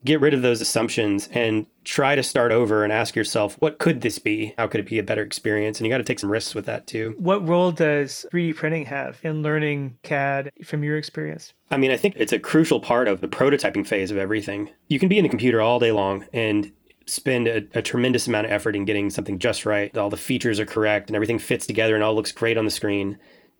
get rid of those assumptions and try to start over and ask yourself, what could this be? How could it be a better experience? And you got to take some risks with that too. What role does 3D printing have in learning CAD from your experience? I mean, I think it's a crucial part of the prototyping phase of everything. You can be in the computer all day long and spend a, a, tremendous amount of effort in getting something just right. All the features are correct and everything fits together and all looks great on the screen.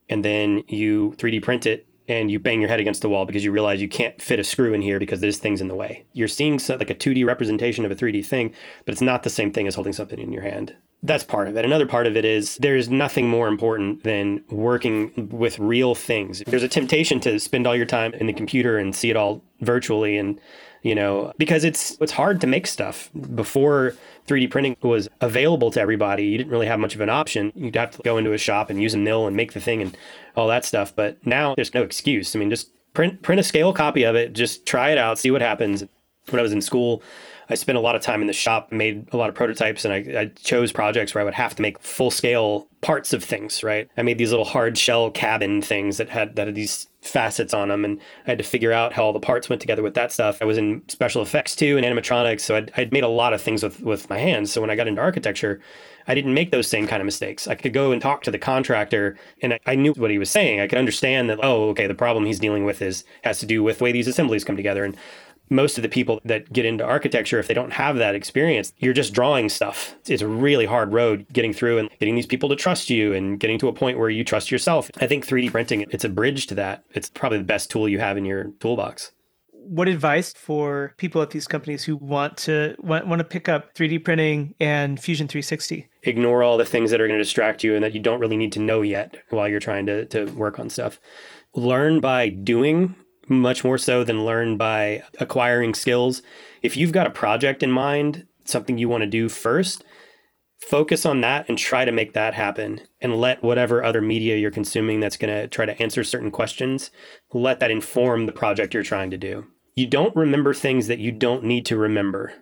And then you 3D print it and you bang your head against the wall because you realize you can't fit a screw in here because there's things in the way. You're seeing like a 2D representation of a 3D thing, but it's not the same thing as holding something in your hand. That's part of it. Another part of it is there's nothing more important than working with real things. There's a temptation to spend all your time in the computer and see it all virtually and you know because it's it's hard to make stuff before 3D printing was available to everybody. You didn't really have much of an option. You'd have to go into a shop and use a mill and make the thing and all that stuff. But now there's no excuse. I mean, just print print a scale copy of it, just try it out, see what happens. When I was in school, I spent a lot of time in the shop, made a lot of prototypes, and I, I, chose projects where I would have to make full scale parts of things. Right, I made these little hard shell cabin things that had that had these facets on them, and I had to figure out how all the parts went together with that stuff. I was in special effects too and animatronics, so I'd, I'd made a lot of things with with my hands. So when I got into architecture, I didn't make those same kind of mistakes. I could go and talk to the contractor and I, I, knew what he was saying. I could understand that, oh, okay, the problem he's dealing with is has to do with the way these assemblies come together. And most of the people that get into architecture, if they don't have that experience, you're just drawing stuff. It's a really hard road getting through and getting these people to trust you and getting to a point where you trust yourself. I think 3D printing, it's a bridge to that. It's probably the best tool you have in your toolbox. What advice for people at these companies who want to want, want to pick up 3D printing and Fusion 360? Ignore all the things that are going to distract you and that you don't really need to know yet while you're trying to, to work on stuff. Learn by doing much more so than learn by acquiring skills. If you've got a project in mind, something you want to do first, focus on that and try to make that happen and let whatever other media you're consuming that's going to try to answer certain questions, let that inform the project you're trying to do. You don't remember things that you don't need to remember.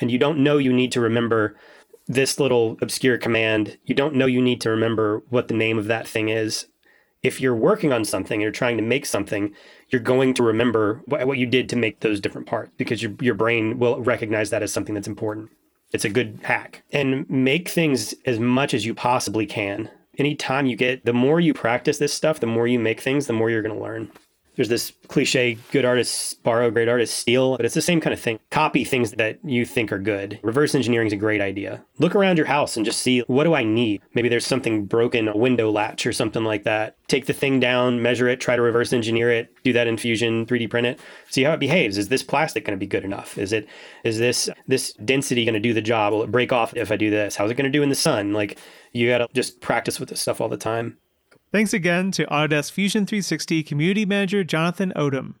And you don't know you need to remember this little obscure command. You don't know you need to remember what the name of that thing is. If you're working on something, you're trying to make something, you're going to remember what you did to make those different parts because your, your brain will recognize that as something that's important. It's a good hack. And make things as much as you possibly can. Anytime you get, the more you practice this stuff, the more you make things, the more you're going to learn there's this cliche good artists borrow, great artists steal, but it's the same kind of thing. Copy things that you think are good. Reverse engineering is a great idea. Look around your house and just see what do I need? Maybe there's something broken, a window latch or something like that. Take the thing down, measure it, try to reverse engineer it, do that in Fusion, 3D print it, see how it behaves. Is this plastic going to be good enough? Is it is this this density going to do the job? Will it break off if I do this? How's it going to do in the sun? Like you got to just practice with this stuff all the time. Thanks again to Autodesk Fusion 360 Community Manager Jonathan Odom.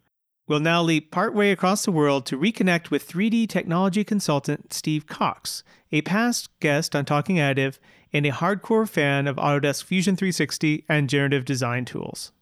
We'll now leap partway across the world to reconnect with 3D technology consultant Steve Cox, a past guest on Talking Additive and a hardcore fan of Autodesk Fusion 360 and generative design tools.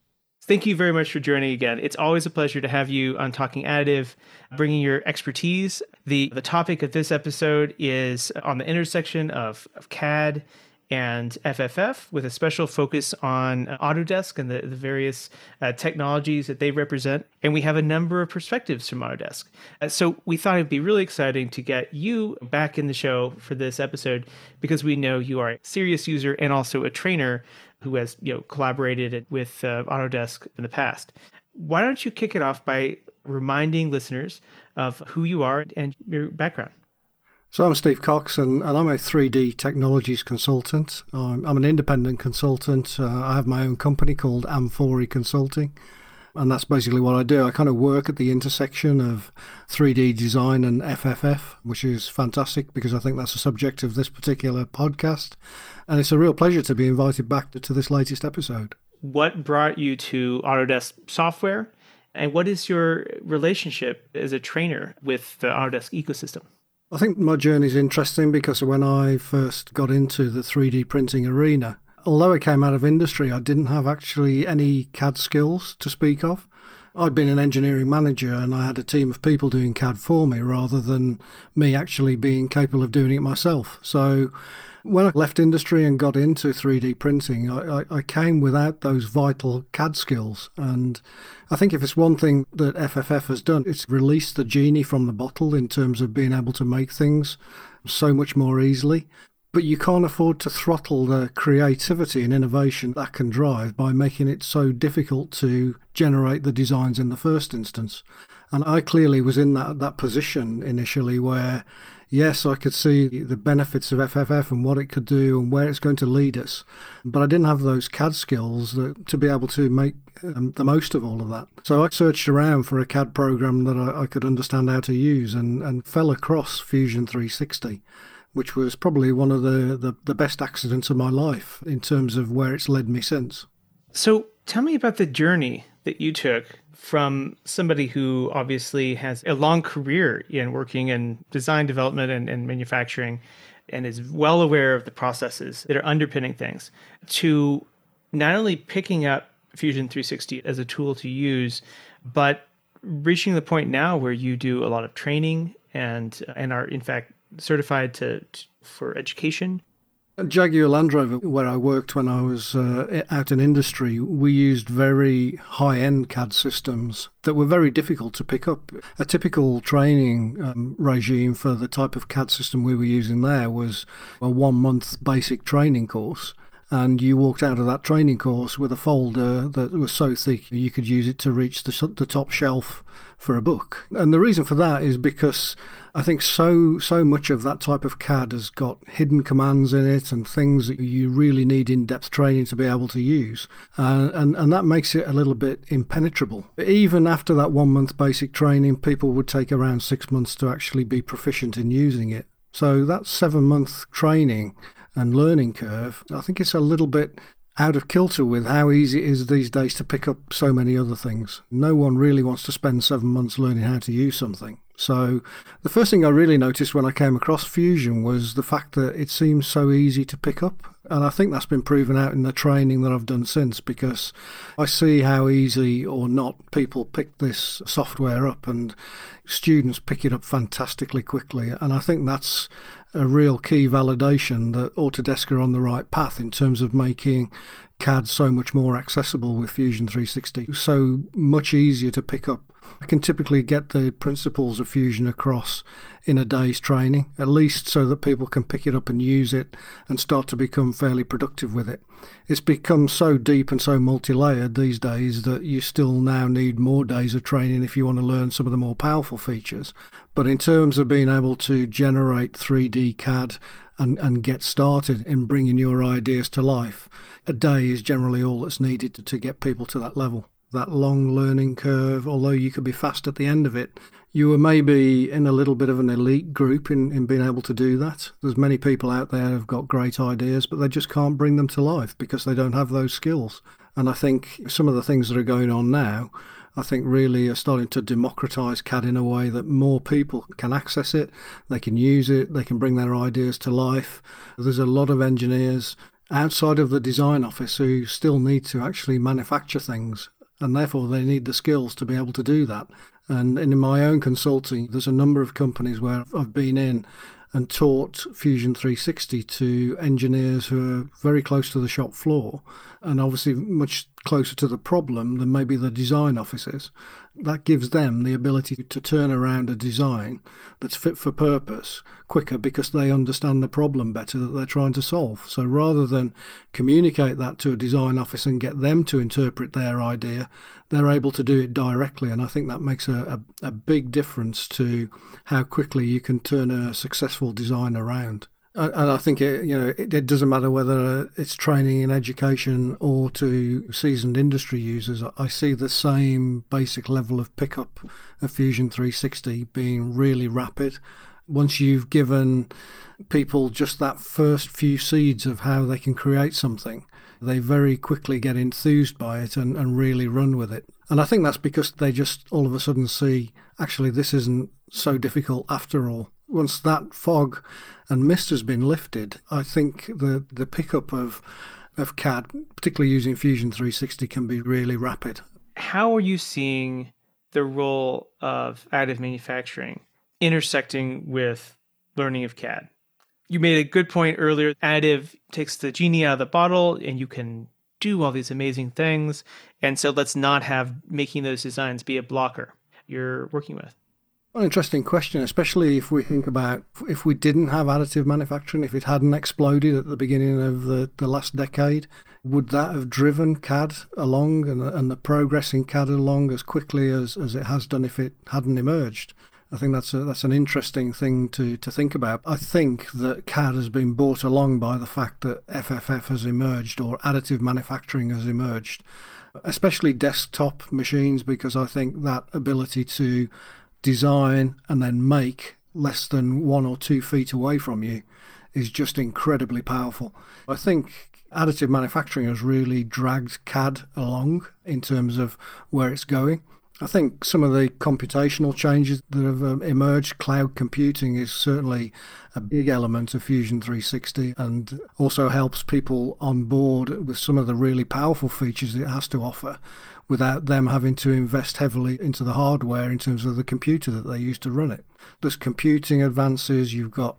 Thank you very much for joining again. It's always a pleasure to have you on Talking Additive, bringing your expertise. The, the topic of this episode is on the intersection of, of CAD and FFF with a special focus on Autodesk and the, the various uh, technologies that they represent. And we have a number of perspectives from Autodesk. Uh, so we thought it'd be really exciting to get you back in the show for this episode because we know you are a serious user and also a trainer who has you know collaborated with uh, Autodesk in the past. Why don't you kick it off by reminding listeners of who you are and your background? So I'm Steve Cox, and, and I'm a 3D technologies consultant. I'm, I'm an independent consultant. Uh, I have my own company called Amphori Consulting, and that's basically what I do. I kind of work at the intersection of 3D design and FFF, which is fantastic because I think that's the subject of this particular podcast. And it's a real pleasure to be invited back to this latest episode. What brought you to Autodesk software, and what is your relationship as a trainer with the Autodesk ecosystem? I think my journey is interesting because when I first got into the 3D printing arena, although I came out of industry, I didn't have actually any CAD skills to speak of. I'd been an engineering manager and I had a team of people doing CAD for me rather than me actually being capable of doing it myself. So when I left industry and got into 3D printing, I, I, I, came without those vital CAD skills. And I think if it's one thing that FFF has done, it's released the genie from the bottle in terms of being able to make things so much more easily. But you can't afford to throttle the creativity and innovation that can drive by making it so difficult to generate the designs in the first instance. And I clearly was in that, that position initially where yes, I could see the benefits of FFF and what it could do and where it's going to lead us. But I didn't have those CAD skills that, to be able to make um, the most of all of that. So I searched around for a CAD program that I, I could understand how to use and, and fell across Fusion 360 which was probably one of the, the, the best accidents of my life in terms of where it's led me since. So tell me about the journey that you took from somebody who obviously has a long career in working in design development and, and manufacturing and is well aware of the processes that are underpinning things to not only picking up Fusion 360 as a tool to use, but reaching the point now where you do a lot of training and and are in fact certified to, to for education Jaguar Land Rover, where I worked when I was uh, out in industry, we used very high end CAD systems that were very difficult to pick up. A typical training um, regime for the type of CAD system we were using there was a one month basic training course. And you walked out of that training course with a folder that was so thick you could use it to reach the, the top shelf for a book. And the reason for that is because I think so so much of that type of CAD has got hidden commands in it and things that you really need in-depth training to be able to use, uh, and and that makes it a little bit impenetrable. Even after that one month basic training, people would take around six months to actually be proficient in using it. So that seven month training and learning curve, I think it's a little bit out of kilter with how easy it is these days to pick up so many other things. No one really wants to spend seven months learning how to use something. So the first thing I really noticed when I came across Fusion was the fact that it seems so easy to pick up. And I think that's been proven out in the training that I've done since because I see how easy or not people pick this software up and students pick it up fantastically quickly. And I think that's a real key validation that Autodesk are on the right path in terms of making CAD so much more accessible with Fusion 360, so much easier to pick up I can typically get the principles of Fusion across in a day's training, at least so that people can pick it up and use it and start to become fairly productive with it. It's become so deep and so multi layered these days that you still now need more days of training if you want to learn some of the more powerful features. But in terms of being able to generate 3D CAD and, and get started in bringing your ideas to life, a day is generally all that's needed to, to get people to that level that long learning curve, although you could be fast at the end of it. You were maybe in a little bit of an elite group in, in being able to do that. There's many people out there who've got great ideas, but they just can't bring them to life because they don't have those skills. And I think some of the things that are going on now, I think really are starting to democratize CAD in a way that more people can access it, they can use it, they can bring their ideas to life. There's a lot of engineers outside of the design office who still need to actually manufacture things and therefore they need the skills to be able to do that. And in my own consulting, there's a number of companies where I've been in and taught Fusion 360 to engineers who are very close to the shop floor and obviously much closer to the problem than maybe the design offices. That gives them the ability to turn around a design that's fit for purpose quicker because they understand the problem better that they're trying to solve. So rather than communicate that to a design office and get them to interpret their idea, they're able to do it directly. And I think that makes a, a, a big difference to how quickly you can turn a successful design around and I think it, you know it, it, doesn't matter whether it's training and education or to seasoned industry users. I see the same basic level of pickup of Fusion 360 being really rapid. Once you've given people just that first few seeds of how they can create something, they very quickly get enthused by it and, and really run with it. And I think that's because they just all of a sudden see actually this isn't so difficult after all once that fog and mist has been lifted, I think the the pickup of of CAD, particularly using Fusion 360, can be really rapid. How are you seeing the role of additive manufacturing intersecting with learning of CAD? You made a good point earlier. Additive takes the genie out of the bottle, and you can do all these amazing things. And so let's not have making those designs be a blocker you're working with. An interesting question, especially if we think about if we didn't have additive manufacturing, if it hadn't exploded at the beginning of the, the last decade, would that have driven CAD along and, and the progress in CAD along as quickly as, as it has done if it hadn't emerged? I think that's a, that's an interesting thing to, to think about. I think that CAD has been brought along by the fact that FFF has emerged or additive manufacturing has emerged, especially desktop machines, because I think that ability to design and then make less than one or two feet away from you is just incredibly powerful. I think additive manufacturing has really dragged CAD along in terms of where it's going. I think some of the computational changes that have um, emerged, cloud computing is certainly a big element of Fusion 360 and also helps people on board with some of the really powerful features it has to offer without them having to invest heavily into the hardware in terms of the computer that they use to run it. There's computing advances, you've got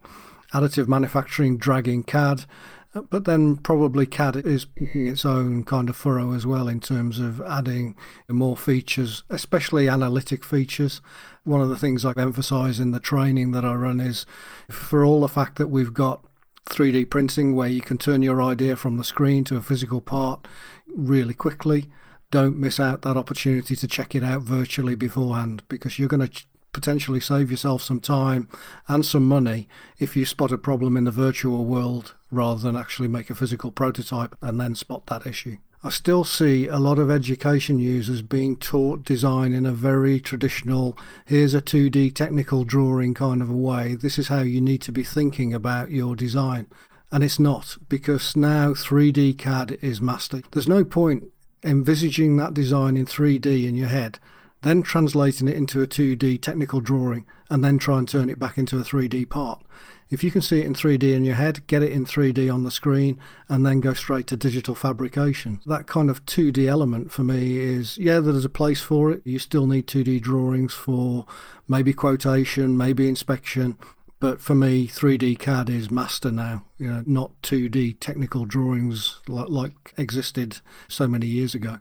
additive manufacturing dragging CAD, but then probably CAD is picking its own kind of furrow as well in terms of adding more features, especially analytic features. One of the things I emphasize in the training that I run is for all the fact that we've got 3D printing where you can turn your idea from the screen to a physical part really quickly. Don't miss out that opportunity to check it out virtually beforehand because you're going to potentially save yourself some time and some money if you spot a problem in the virtual world rather than actually make a physical prototype and then spot that issue. I still see a lot of education users being taught design in a very traditional, here's a 2D technical drawing kind of a way. This is how you need to be thinking about your design. And it's not, because now 3D CAD is master. There's no point envisaging that design in 3D in your head then translating it into a 2D technical drawing, and then try and turn it back into a 3D part. If you can see it in 3D in your head, get it in 3D on the screen, and then go straight to digital fabrication. That kind of 2D element for me is yeah, there's a place for it. You still need 2D drawings for maybe quotation, maybe inspection. But for me, 3D CAD is master now, you know, not 2D technical drawings like, like existed so many years ago.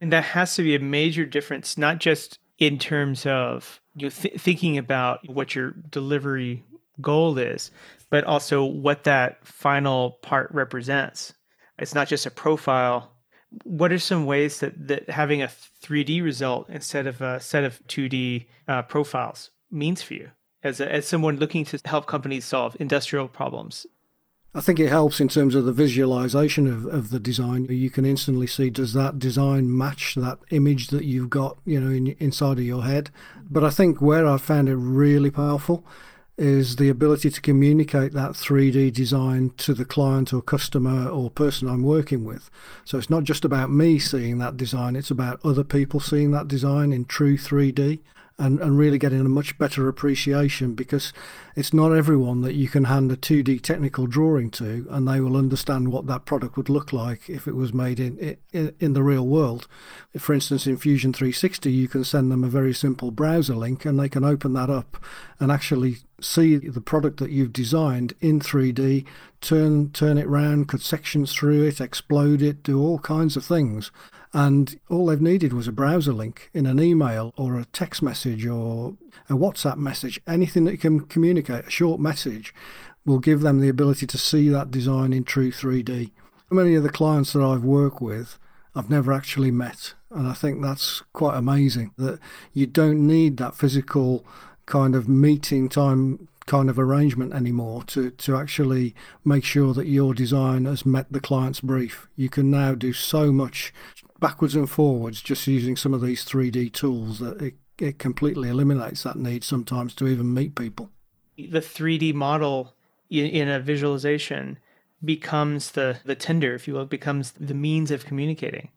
And that has to be a major difference, not just in terms of you know, th- thinking about what your delivery goal is, but also what that final part represents. It's not just a profile. What are some ways that, that having a 3D result instead of a set of 2D uh, profiles means for you as, a, as someone looking to help companies solve industrial problems I think it helps in terms of the visualization of, of the design. You can instantly see does that design match that image that you've got, you know, in, inside of your head. But I think where I found it really powerful is the ability to communicate that 3D design to the client or customer or person I'm working with. So it's not just about me seeing that design, it's about other people seeing that design in true 3D and, and really getting a much better appreciation because it's not everyone that you can hand a 2D technical drawing to and they will understand what that product would look like if it was made in, in, in the real world. For instance, in Fusion 360, you can send them a very simple browser link and they can open that up and actually see the product that you've designed in 3D, turn turn it round, cut sections through it, explode it, do all kinds of things. And all they've needed was a browser link in an email or a text message or a WhatsApp message, anything that can communicate, a short message will give them the ability to see that design in true 3D. Many of the clients that I've worked with, I've never actually met. And I think that's quite amazing that you don't need that physical kind of meeting time kind of arrangement anymore to, to actually make sure that your design has met the client's brief. You can now do so much backwards and forwards just using some of these 3D tools that it, it completely eliminates that need sometimes to even meet people. The 3D model in, in a visualization becomes the, the tinder, if you will, becomes the means of communicating.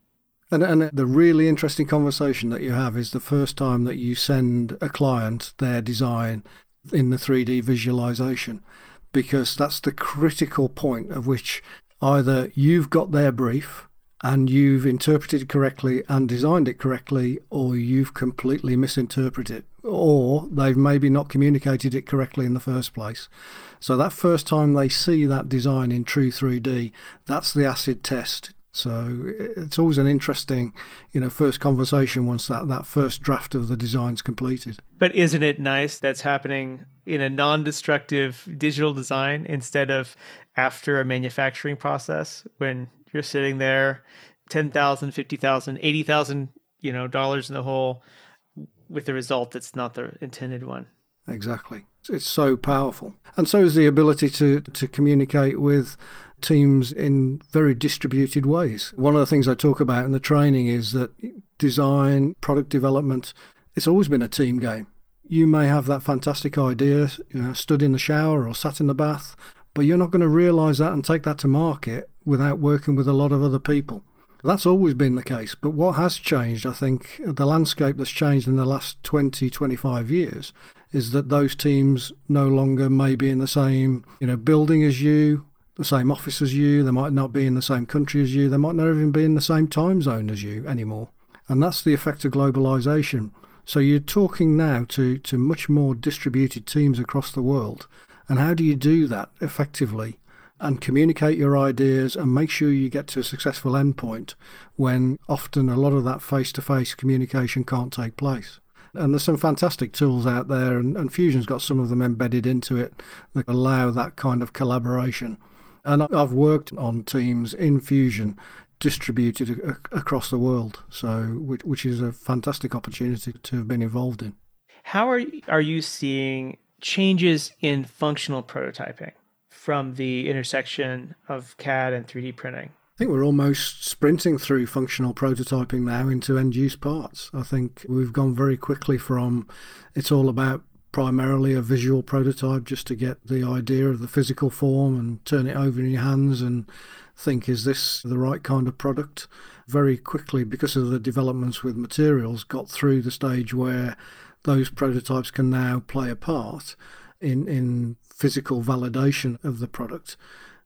And, and the really interesting conversation that you have is the first time that you send a client their design in the 3D visualization, because that's the critical point of which either you've got their brief and you've interpreted it correctly and designed it correctly, or you've completely misinterpreted it, or they've maybe not communicated it correctly in the first place. So that first time they see that design in true 3D, that's the acid test. So it's always an interesting, you know, first conversation once that, that first draft of the design's completed. But isn't it nice that's happening in a non-destructive digital design instead of after a manufacturing process when you're sitting there 10,000, 50,000, 80,000, you know, dollars in the hole with the result that's not the intended one. Exactly. It's so powerful. And so is the ability to, to communicate with teams in very distributed ways. One of the things I talk about in the training is that design, product development, it's always been a team game. You may have that fantastic idea, you know, stood in the shower or sat in the bath, but you're not going to realize that and take that to market without working with a lot of other people. That's always been the case. But what has changed, I think, the landscape that's changed in the last 20, 25 years is that those teams no longer may be in the same, you know, building as you, the same office as you, they might not be in the same country as you, they might not even be in the same time zone as you anymore. And that's the effect of globalization. So you're talking now to, to much more distributed teams across the world. And how do you do that effectively and communicate your ideas and make sure you get to a successful endpoint when often a lot of that face to face communication can't take place. And there's some fantastic tools out there, and, and, Fusion's got some of them embedded into it that allow that kind of collaboration. And I've worked on teams in Fusion distributed across the world, so which, which is a fantastic opportunity to have been involved in. How are are you seeing changes in functional prototyping? from the intersection of CAD and 3D printing? I think we're almost sprinting through functional prototyping now into end use parts. I think we've gone very quickly from it's all about primarily a visual prototype just to get the idea of the physical form and turn it over in your hands and think, is this the right kind of product? Very quickly, because of the developments with materials, got through the stage where those prototypes can now play a part in, in physical validation of the product.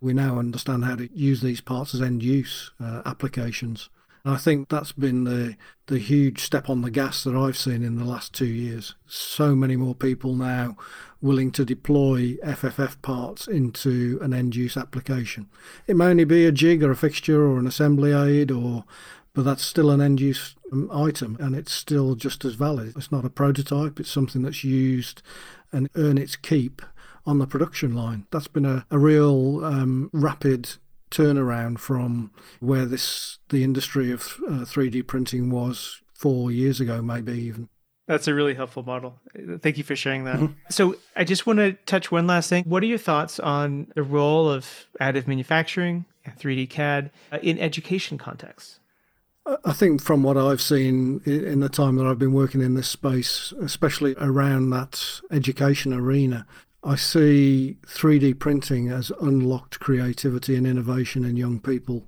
We now understand how to use these parts as end use uh, applications. And I think that's been the the huge step on the gas that I've seen in the last two years. So many more people now willing to deploy FFF parts into an end use application. It may only be a jig or a fixture or an assembly aid or but that's still an end use um, item and it's still just as valid. It's not a prototype, it's something that's used and earn its keep on the production line. That's been a, a real um, rapid turnaround from where this the industry of uh, 3D printing was four years ago, maybe even. That's a really helpful model. Thank you for sharing that. Mm-hmm. So, I just want to touch one last thing. What are your thoughts on the role of additive manufacturing, 3D CAD, uh, in education contexts? I think from what I've seen in the time that I've been working in this space, especially around that education arena, I see 3D printing as unlocked creativity and innovation in young people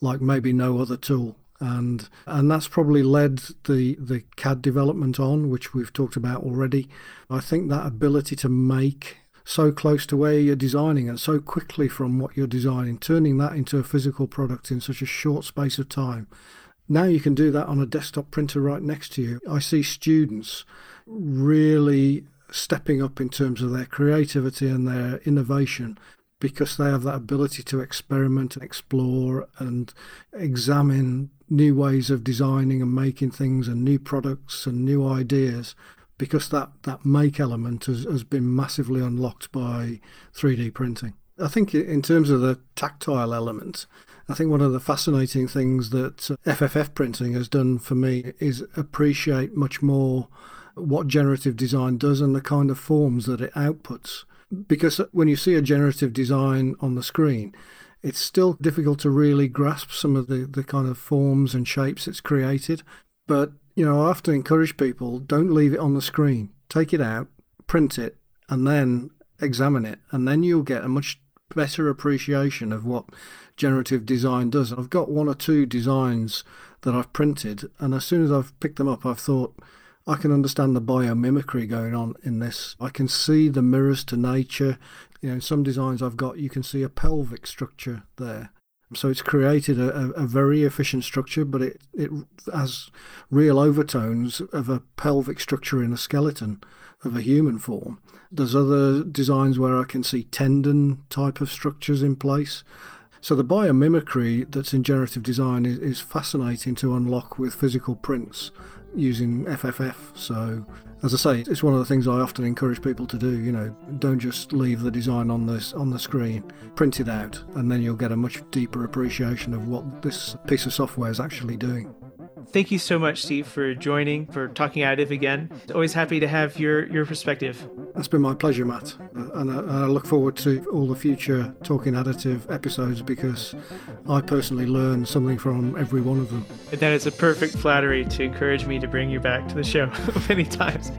like maybe no other tool. And and that's probably led the, the CAD development on, which we've talked about already. I think that ability to make so close to where you're designing and so quickly from what you're designing, turning that into a physical product in such a short space of time now you can do that on a desktop printer right next to you. I see students really stepping up in terms of their creativity and their innovation because they have that ability to experiment and explore and examine new ways of designing and making things and new products and new ideas because that, that make element has, has been massively unlocked by 3D printing. I think in terms of the tactile element, I think one of the fascinating things that uh, FFF printing has done for me is appreciate much more what generative design does and the kind of forms that it outputs. Because when you see a generative design on the screen, it's still difficult to really grasp some of the, the kind of forms and shapes it's created. But, you know, I often encourage people don't leave it on the screen. Take it out, print it, and then examine it. And then you'll get a much better appreciation of what generative design does. I've got one or two designs that I've printed, and as soon as I've picked them up, I've thought, I can understand the biomimicry going on in this. I can see the mirrors to nature. You know, in some designs I've got, you can see a pelvic structure there. So it's created a, a, very efficient structure, but it, it has real overtones of a pelvic structure in a skeleton of a human form. There's other designs where I can see tendon type of structures in place. So the biomimicry that's in generative design is, is fascinating to unlock with physical prints using FFF. So as I say, it's one of the things I often encourage people to do. You know, don't just leave the design on this on the screen. Print it out, and then you'll get a much deeper appreciation of what this piece of software is actually doing. Thank you so much, Steve, for joining, for talking additive again. Always happy to have your, your perspective. It's been my pleasure, Matt. Uh, and I, and I look forward to all the future Talking Additive episodes because I personally learn something from every one of them. That is a perfect flattery to encourage me to bring you back to the show many times.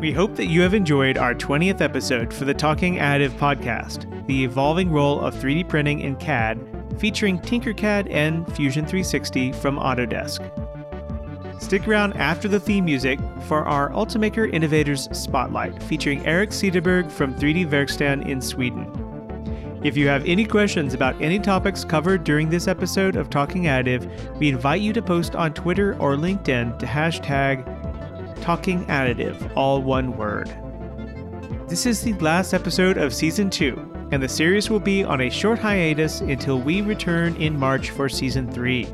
We hope that you have enjoyed our 20th episode for the Talking Additive podcast, the evolving role of 3D printing in CAD featuring Tinkercad and Fusion 360 from Autodesk. Stick around after the theme music for our Ultimaker Innovators Spotlight, featuring Eric Cederberg from 3D Verkstan in Sweden. If you have any questions about any topics covered during this episode of Talking Additive, we invite you to post on Twitter or LinkedIn to hashtag Talking Additive, all one word. This is the last episode of Season 2, and the series will be on a short hiatus until we return in March for Season 3.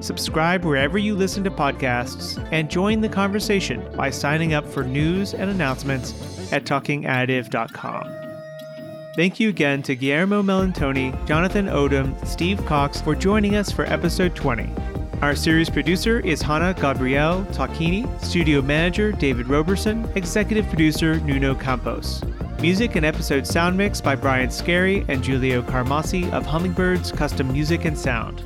Subscribe wherever you listen to podcasts and join the conversation by signing up for news and announcements at talkingadditive.com. Thank you again to Guillermo Melantoni, Jonathan Odom, Steve Cox for joining us for episode 20. Our series producer is Hannah Gabrielle Tacchini, studio manager David Roberson, executive producer Nuno Campos. Music and episode sound mix by Brian Scary and Giulio Carmassi of Hummingbirds Custom Music and Sound.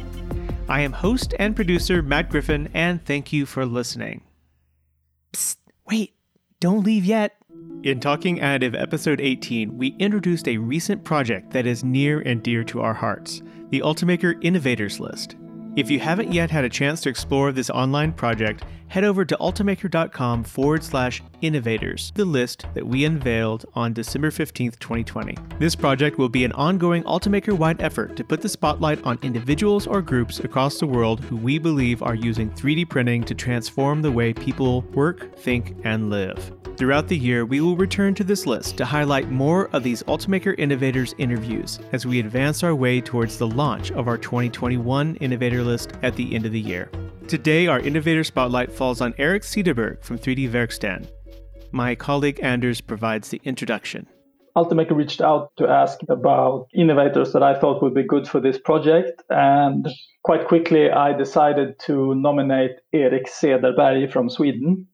I am host and producer Matt Griffin, and thank you for listening. Psst, wait, don't leave yet. In Talking Additive Episode 18, we introduced a recent project that is near and dear to our hearts the Ultimaker Innovators List. If you haven't yet had a chance to explore this online project, head over to ultimaker.com forward slash innovators, the list that we unveiled on December 15th, 2020. This project will be an ongoing Ultimaker wide effort to put the spotlight on individuals or groups across the world who we believe are using 3D printing to transform the way people work, think, and live. Throughout the year, we will return to this list to highlight more of these Ultimaker Innovators interviews as we advance our way towards the launch of our 2021 Innovator List at the end of the year. Today, our Innovator Spotlight falls on Eric Cederberg from 3D Verkstan. My colleague Anders provides the introduction. Ultimaker reached out to ask about innovators that I thought would be good for this project. And quite quickly, I decided to nominate Erik Cederberg from Sweden.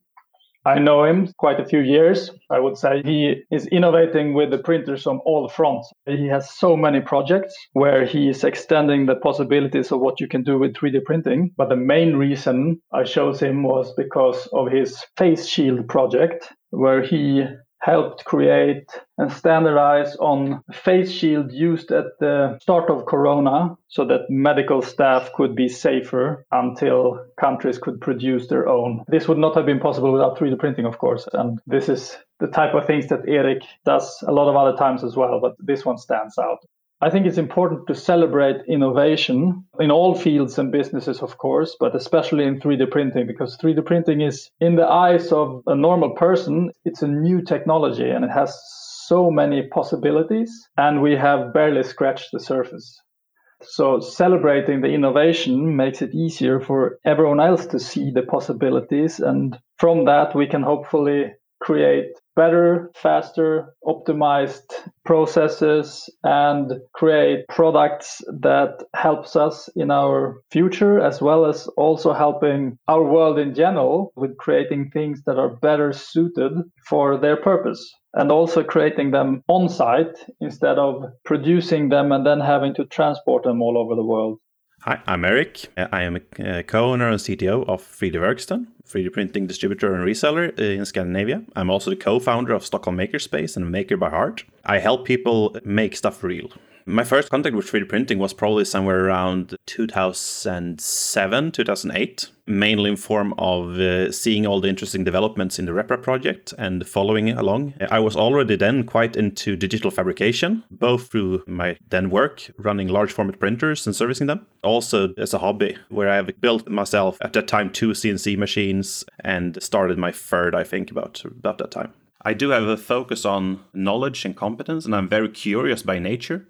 I know him quite a few years. I would say he is innovating with the printers on all fronts. He has so many projects where he is extending the possibilities of what you can do with 3D printing. But the main reason I chose him was because of his face shield project, where he helped create and standardize on face shield used at the start of corona so that medical staff could be safer until countries could produce their own. This would not have been possible without 3d printing of course and this is the type of things that eric does a lot of other times as well but this one stands out I think it's important to celebrate innovation in all fields and businesses, of course, but especially in 3D printing, because 3D printing is, in the eyes of a normal person, it's a new technology and it has so many possibilities, and we have barely scratched the surface. So, celebrating the innovation makes it easier for everyone else to see the possibilities, and from that, we can hopefully create better, faster, optimized processes and create products that helps us in our future as well as also helping our world in general with creating things that are better suited for their purpose and also creating them on site instead of producing them and then having to transport them all over the world. Hi, I'm Eric. I am a uh, co-owner and CTO of 3D Verkstan, 3D printing distributor and reseller uh, in Scandinavia. I'm also the co-founder of Stockholm Makerspace and a maker by heart. I help people make stuff real. My first contact with 3D printing was probably somewhere around 2007, 2008, mainly in form of uh, seeing all the interesting developments in the RepRap project and following along. I was already then quite into digital fabrication, both through my then work running large format printers and servicing them, also as a hobby, where I have built myself at that time two CNC machines and started my third, I think, about about that time. I do have a focus on knowledge and competence, and I'm very curious by nature.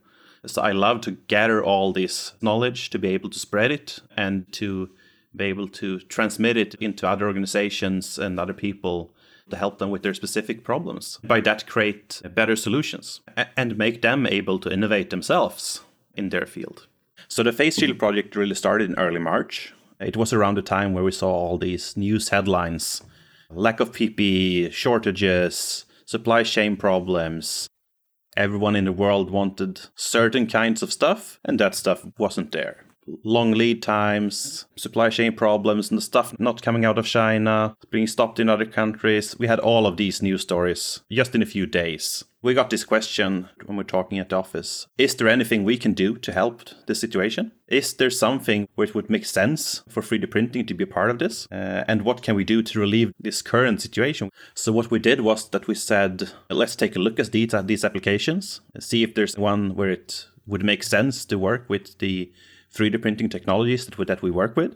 So I love to gather all this knowledge to be able to spread it and to be able to transmit it into other organizations and other people to help them with their specific problems. By that, create better solutions and make them able to innovate themselves in their field. So the Face Shield project really started in early March. It was around the time where we saw all these news headlines lack of PPE, shortages, supply chain problems, everyone in the world wanted certain kinds of stuff, and that stuff wasn't there. Long lead times, supply chain problems, and the stuff not coming out of China, being stopped in other countries. We had all of these news stories just in a few days. We got this question when we're talking at the office Is there anything we can do to help the situation? Is there something where it would make sense for 3D printing to be a part of this? Uh, and what can we do to relieve this current situation? So, what we did was that we said, let's take a look at these, at these applications, see if there's one where it would make sense to work with the 3D printing technologies that we, that we work with.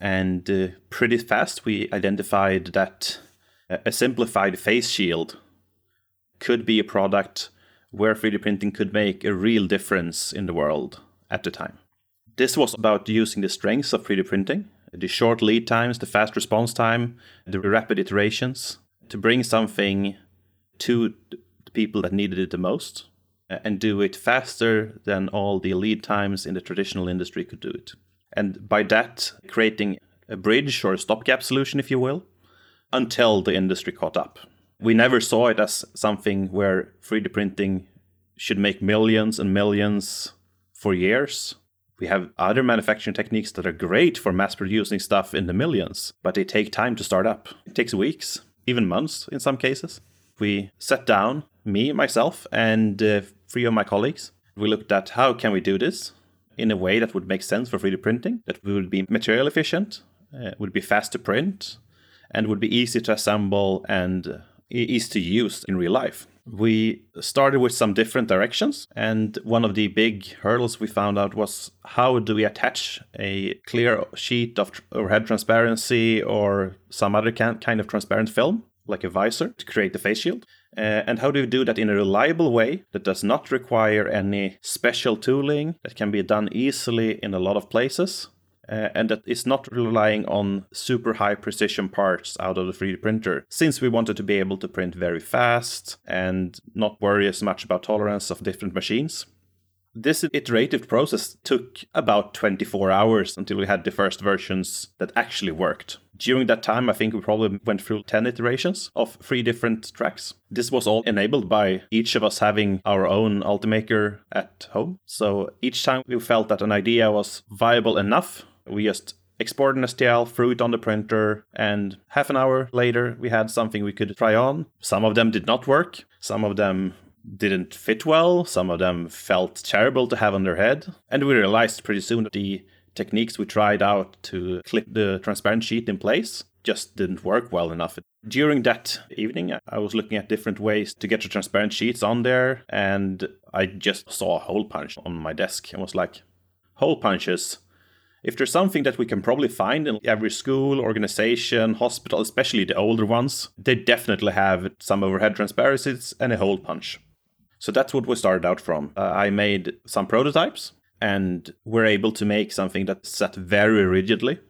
And uh, pretty fast, we identified that a simplified face shield could be a product where 3D printing could make a real difference in the world at the time. This was about using the strengths of 3D printing, the short lead times, the fast response time, the rapid iterations, to bring something to the people that needed it the most and do it faster than all the lead times in the traditional industry could do it. And by that, creating a bridge or a stopgap solution, if you will, until the industry caught up. We never saw it as something where 3D printing should make millions and millions for years. We have other manufacturing techniques that are great for mass producing stuff in the millions, but they take time to start up. It takes weeks, even months in some cases. We sat down, me, myself, and uh, three of my colleagues. We looked at how can we do this in a way that would make sense for 3D printing, that would be material efficient, uh, would be fast to print, and would be easy to assemble and easy to use in real life. We started with some different directions, and one of the big hurdles we found out was how do we attach a clear sheet of overhead transparency or some other kind of transparent film, like a visor, to create the face shield? Uh, and how do we do that in a reliable way that does not require any special tooling, that can be done easily in a lot of places, uh, and that is not relying on super high precision parts out of the 3D printer, since we wanted to be able to print very fast and not worry as much about tolerance of different machines. This iterative process took about 24 hours until we had the first versions that actually worked. During that time, I think we probably went through 10 iterations of three different tracks. This was all enabled by each of us having our own Ultimaker at home. So each time we felt that an idea was viable enough we just export an STL, threw it on the printer, and half an hour later, we had something we could try on. Some of them did not work. Some of them didn't fit well. Some of them felt terrible to have on their head. And we realized pretty soon that the techniques we tried out to clip the transparent sheet in place just didn't work well enough. During that evening, I was looking at different ways to get the transparent sheets on there, and I just saw a hole punch on my desk and was like, hole punches? if there's something that we can probably find in every school, organization, hospital, especially the older ones, they definitely have some overhead transparencies and a hole punch. So that's what we started out from. Uh, I made some prototypes and we're able to make something that's set very rigidly.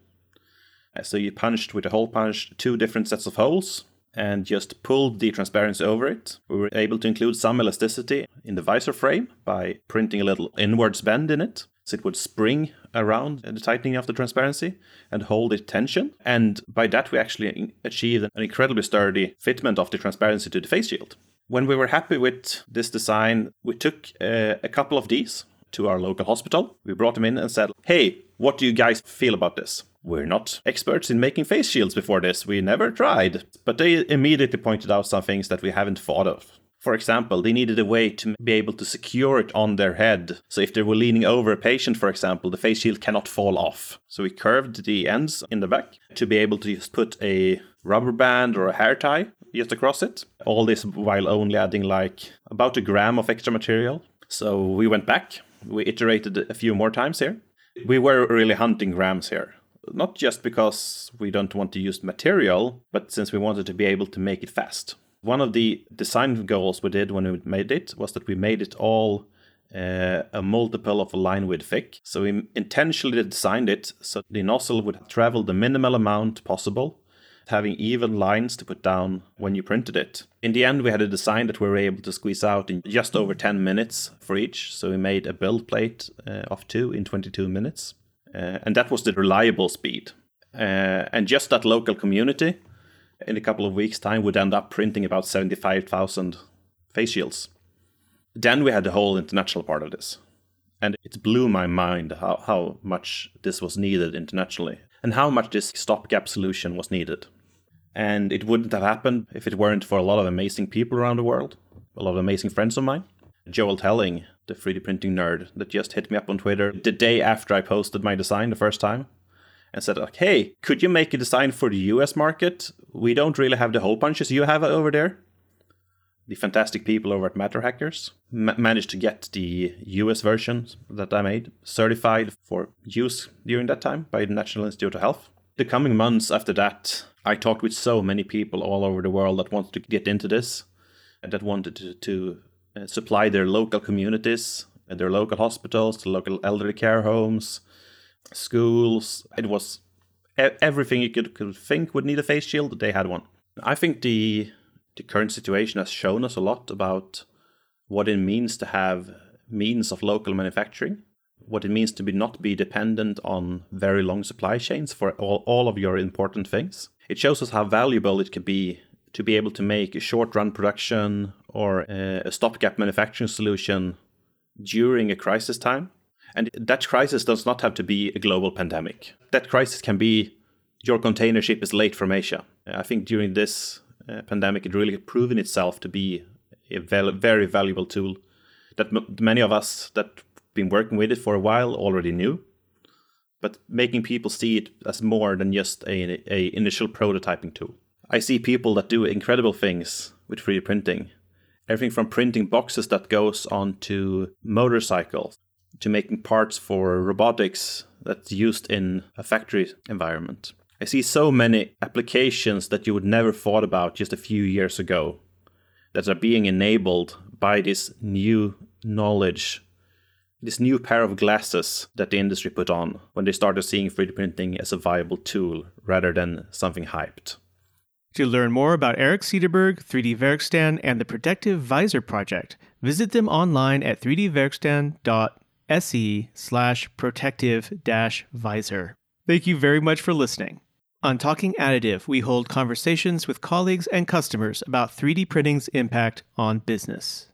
Uh, so you punched with a hole punch two different sets of holes and just pulled the transparency over it. We were able to include some elasticity in the visor frame by printing a little inwards bend in it. So it would spring around the tightening of the transparency and hold it tension. And by that, we actually achieved an incredibly sturdy fitment of the transparency to the face shield. When we were happy with this design, we took uh, a couple of these to our local hospital. We brought them in and said, Hey, what do you guys feel about this? We're not experts in making face shields before this. We never tried. But they immediately pointed out some things that we haven't thought of. For example, they needed a way to be able to secure it on their head. So if they were leaning over a patient, for example, the face shield cannot fall off. So we curved the ends in the back to be able to just put a rubber band or a hair tie just across it. All this while only adding like about a gram of extra material. So we went back, we iterated a few more times here. We were really hunting grams here not just because we don't want to use material, but since we wanted to be able to make it fast. One of the design goals we did when we made it was that we made it all uh, a multiple of a line width thick. So we intentionally designed it so the nozzle would travel the minimal amount possible, having even lines to put down when you printed it. In the end, we had a design that we were able to squeeze out in just over 10 minutes for each. So we made a build plate uh, of two in 22 minutes. Uh, and that was the reliable speed. Uh, and just that local community in a couple of weeks' time would end up printing about 75,000 face shields. Then we had the whole international part of this. And it blew my mind how, how much this was needed internationally and how much this stopgap solution was needed. And it wouldn't have happened if it weren't for a lot of amazing people around the world, a lot of amazing friends of mine. Joel Telling, the 3D printing nerd, that just hit me up on Twitter the day after I posted my design the first time and said, like, hey, could you make a design for the US market? We don't really have the hole punches you have over there. The fantastic people over at MatterHackers ma- managed to get the US version that I made certified for use during that time by the National Institute of Health. The coming months after that, I talked with so many people all over the world that wanted to get into this, and that wanted to, to uh, supply their local communities, their local hospitals, the local elderly care homes, schools. It was everything you could, could think would need a face shield. They had one. I think the the current situation has shown us a lot about what it means to have means of local manufacturing, what it means to be not be dependent on very long supply chains for all, all of your important things. It shows us how valuable it can be to be able to make a short run production or a, a stopgap manufacturing solution during a crisis time and that crisis does not have to be a global pandemic. That crisis can be your container ship is late from Asia. I think during this uh, pandemic, it really proven itself to be a very valuable tool that many of us that been working with it for a while already knew. But making people see it as more than just a, a initial prototyping tool. I see people that do incredible things with 3D printing. Everything from printing boxes that goes onto motorcycles to making parts for robotics that's used in a factory environment. I see so many applications that you would never thought about just a few years ago that are being enabled by this new knowledge, this new pair of glasses that the industry put on when they started seeing 3D printing as a viable tool rather than something hyped. To learn more about Eric Cederberg, 3D Verkstan, and the Protective Visor Project, visit them online at 3dverkstan.com se slash protective visor. Thank you very much for listening. On Talking Additive, we hold conversations with colleagues and customers about 3D printing's impact on business.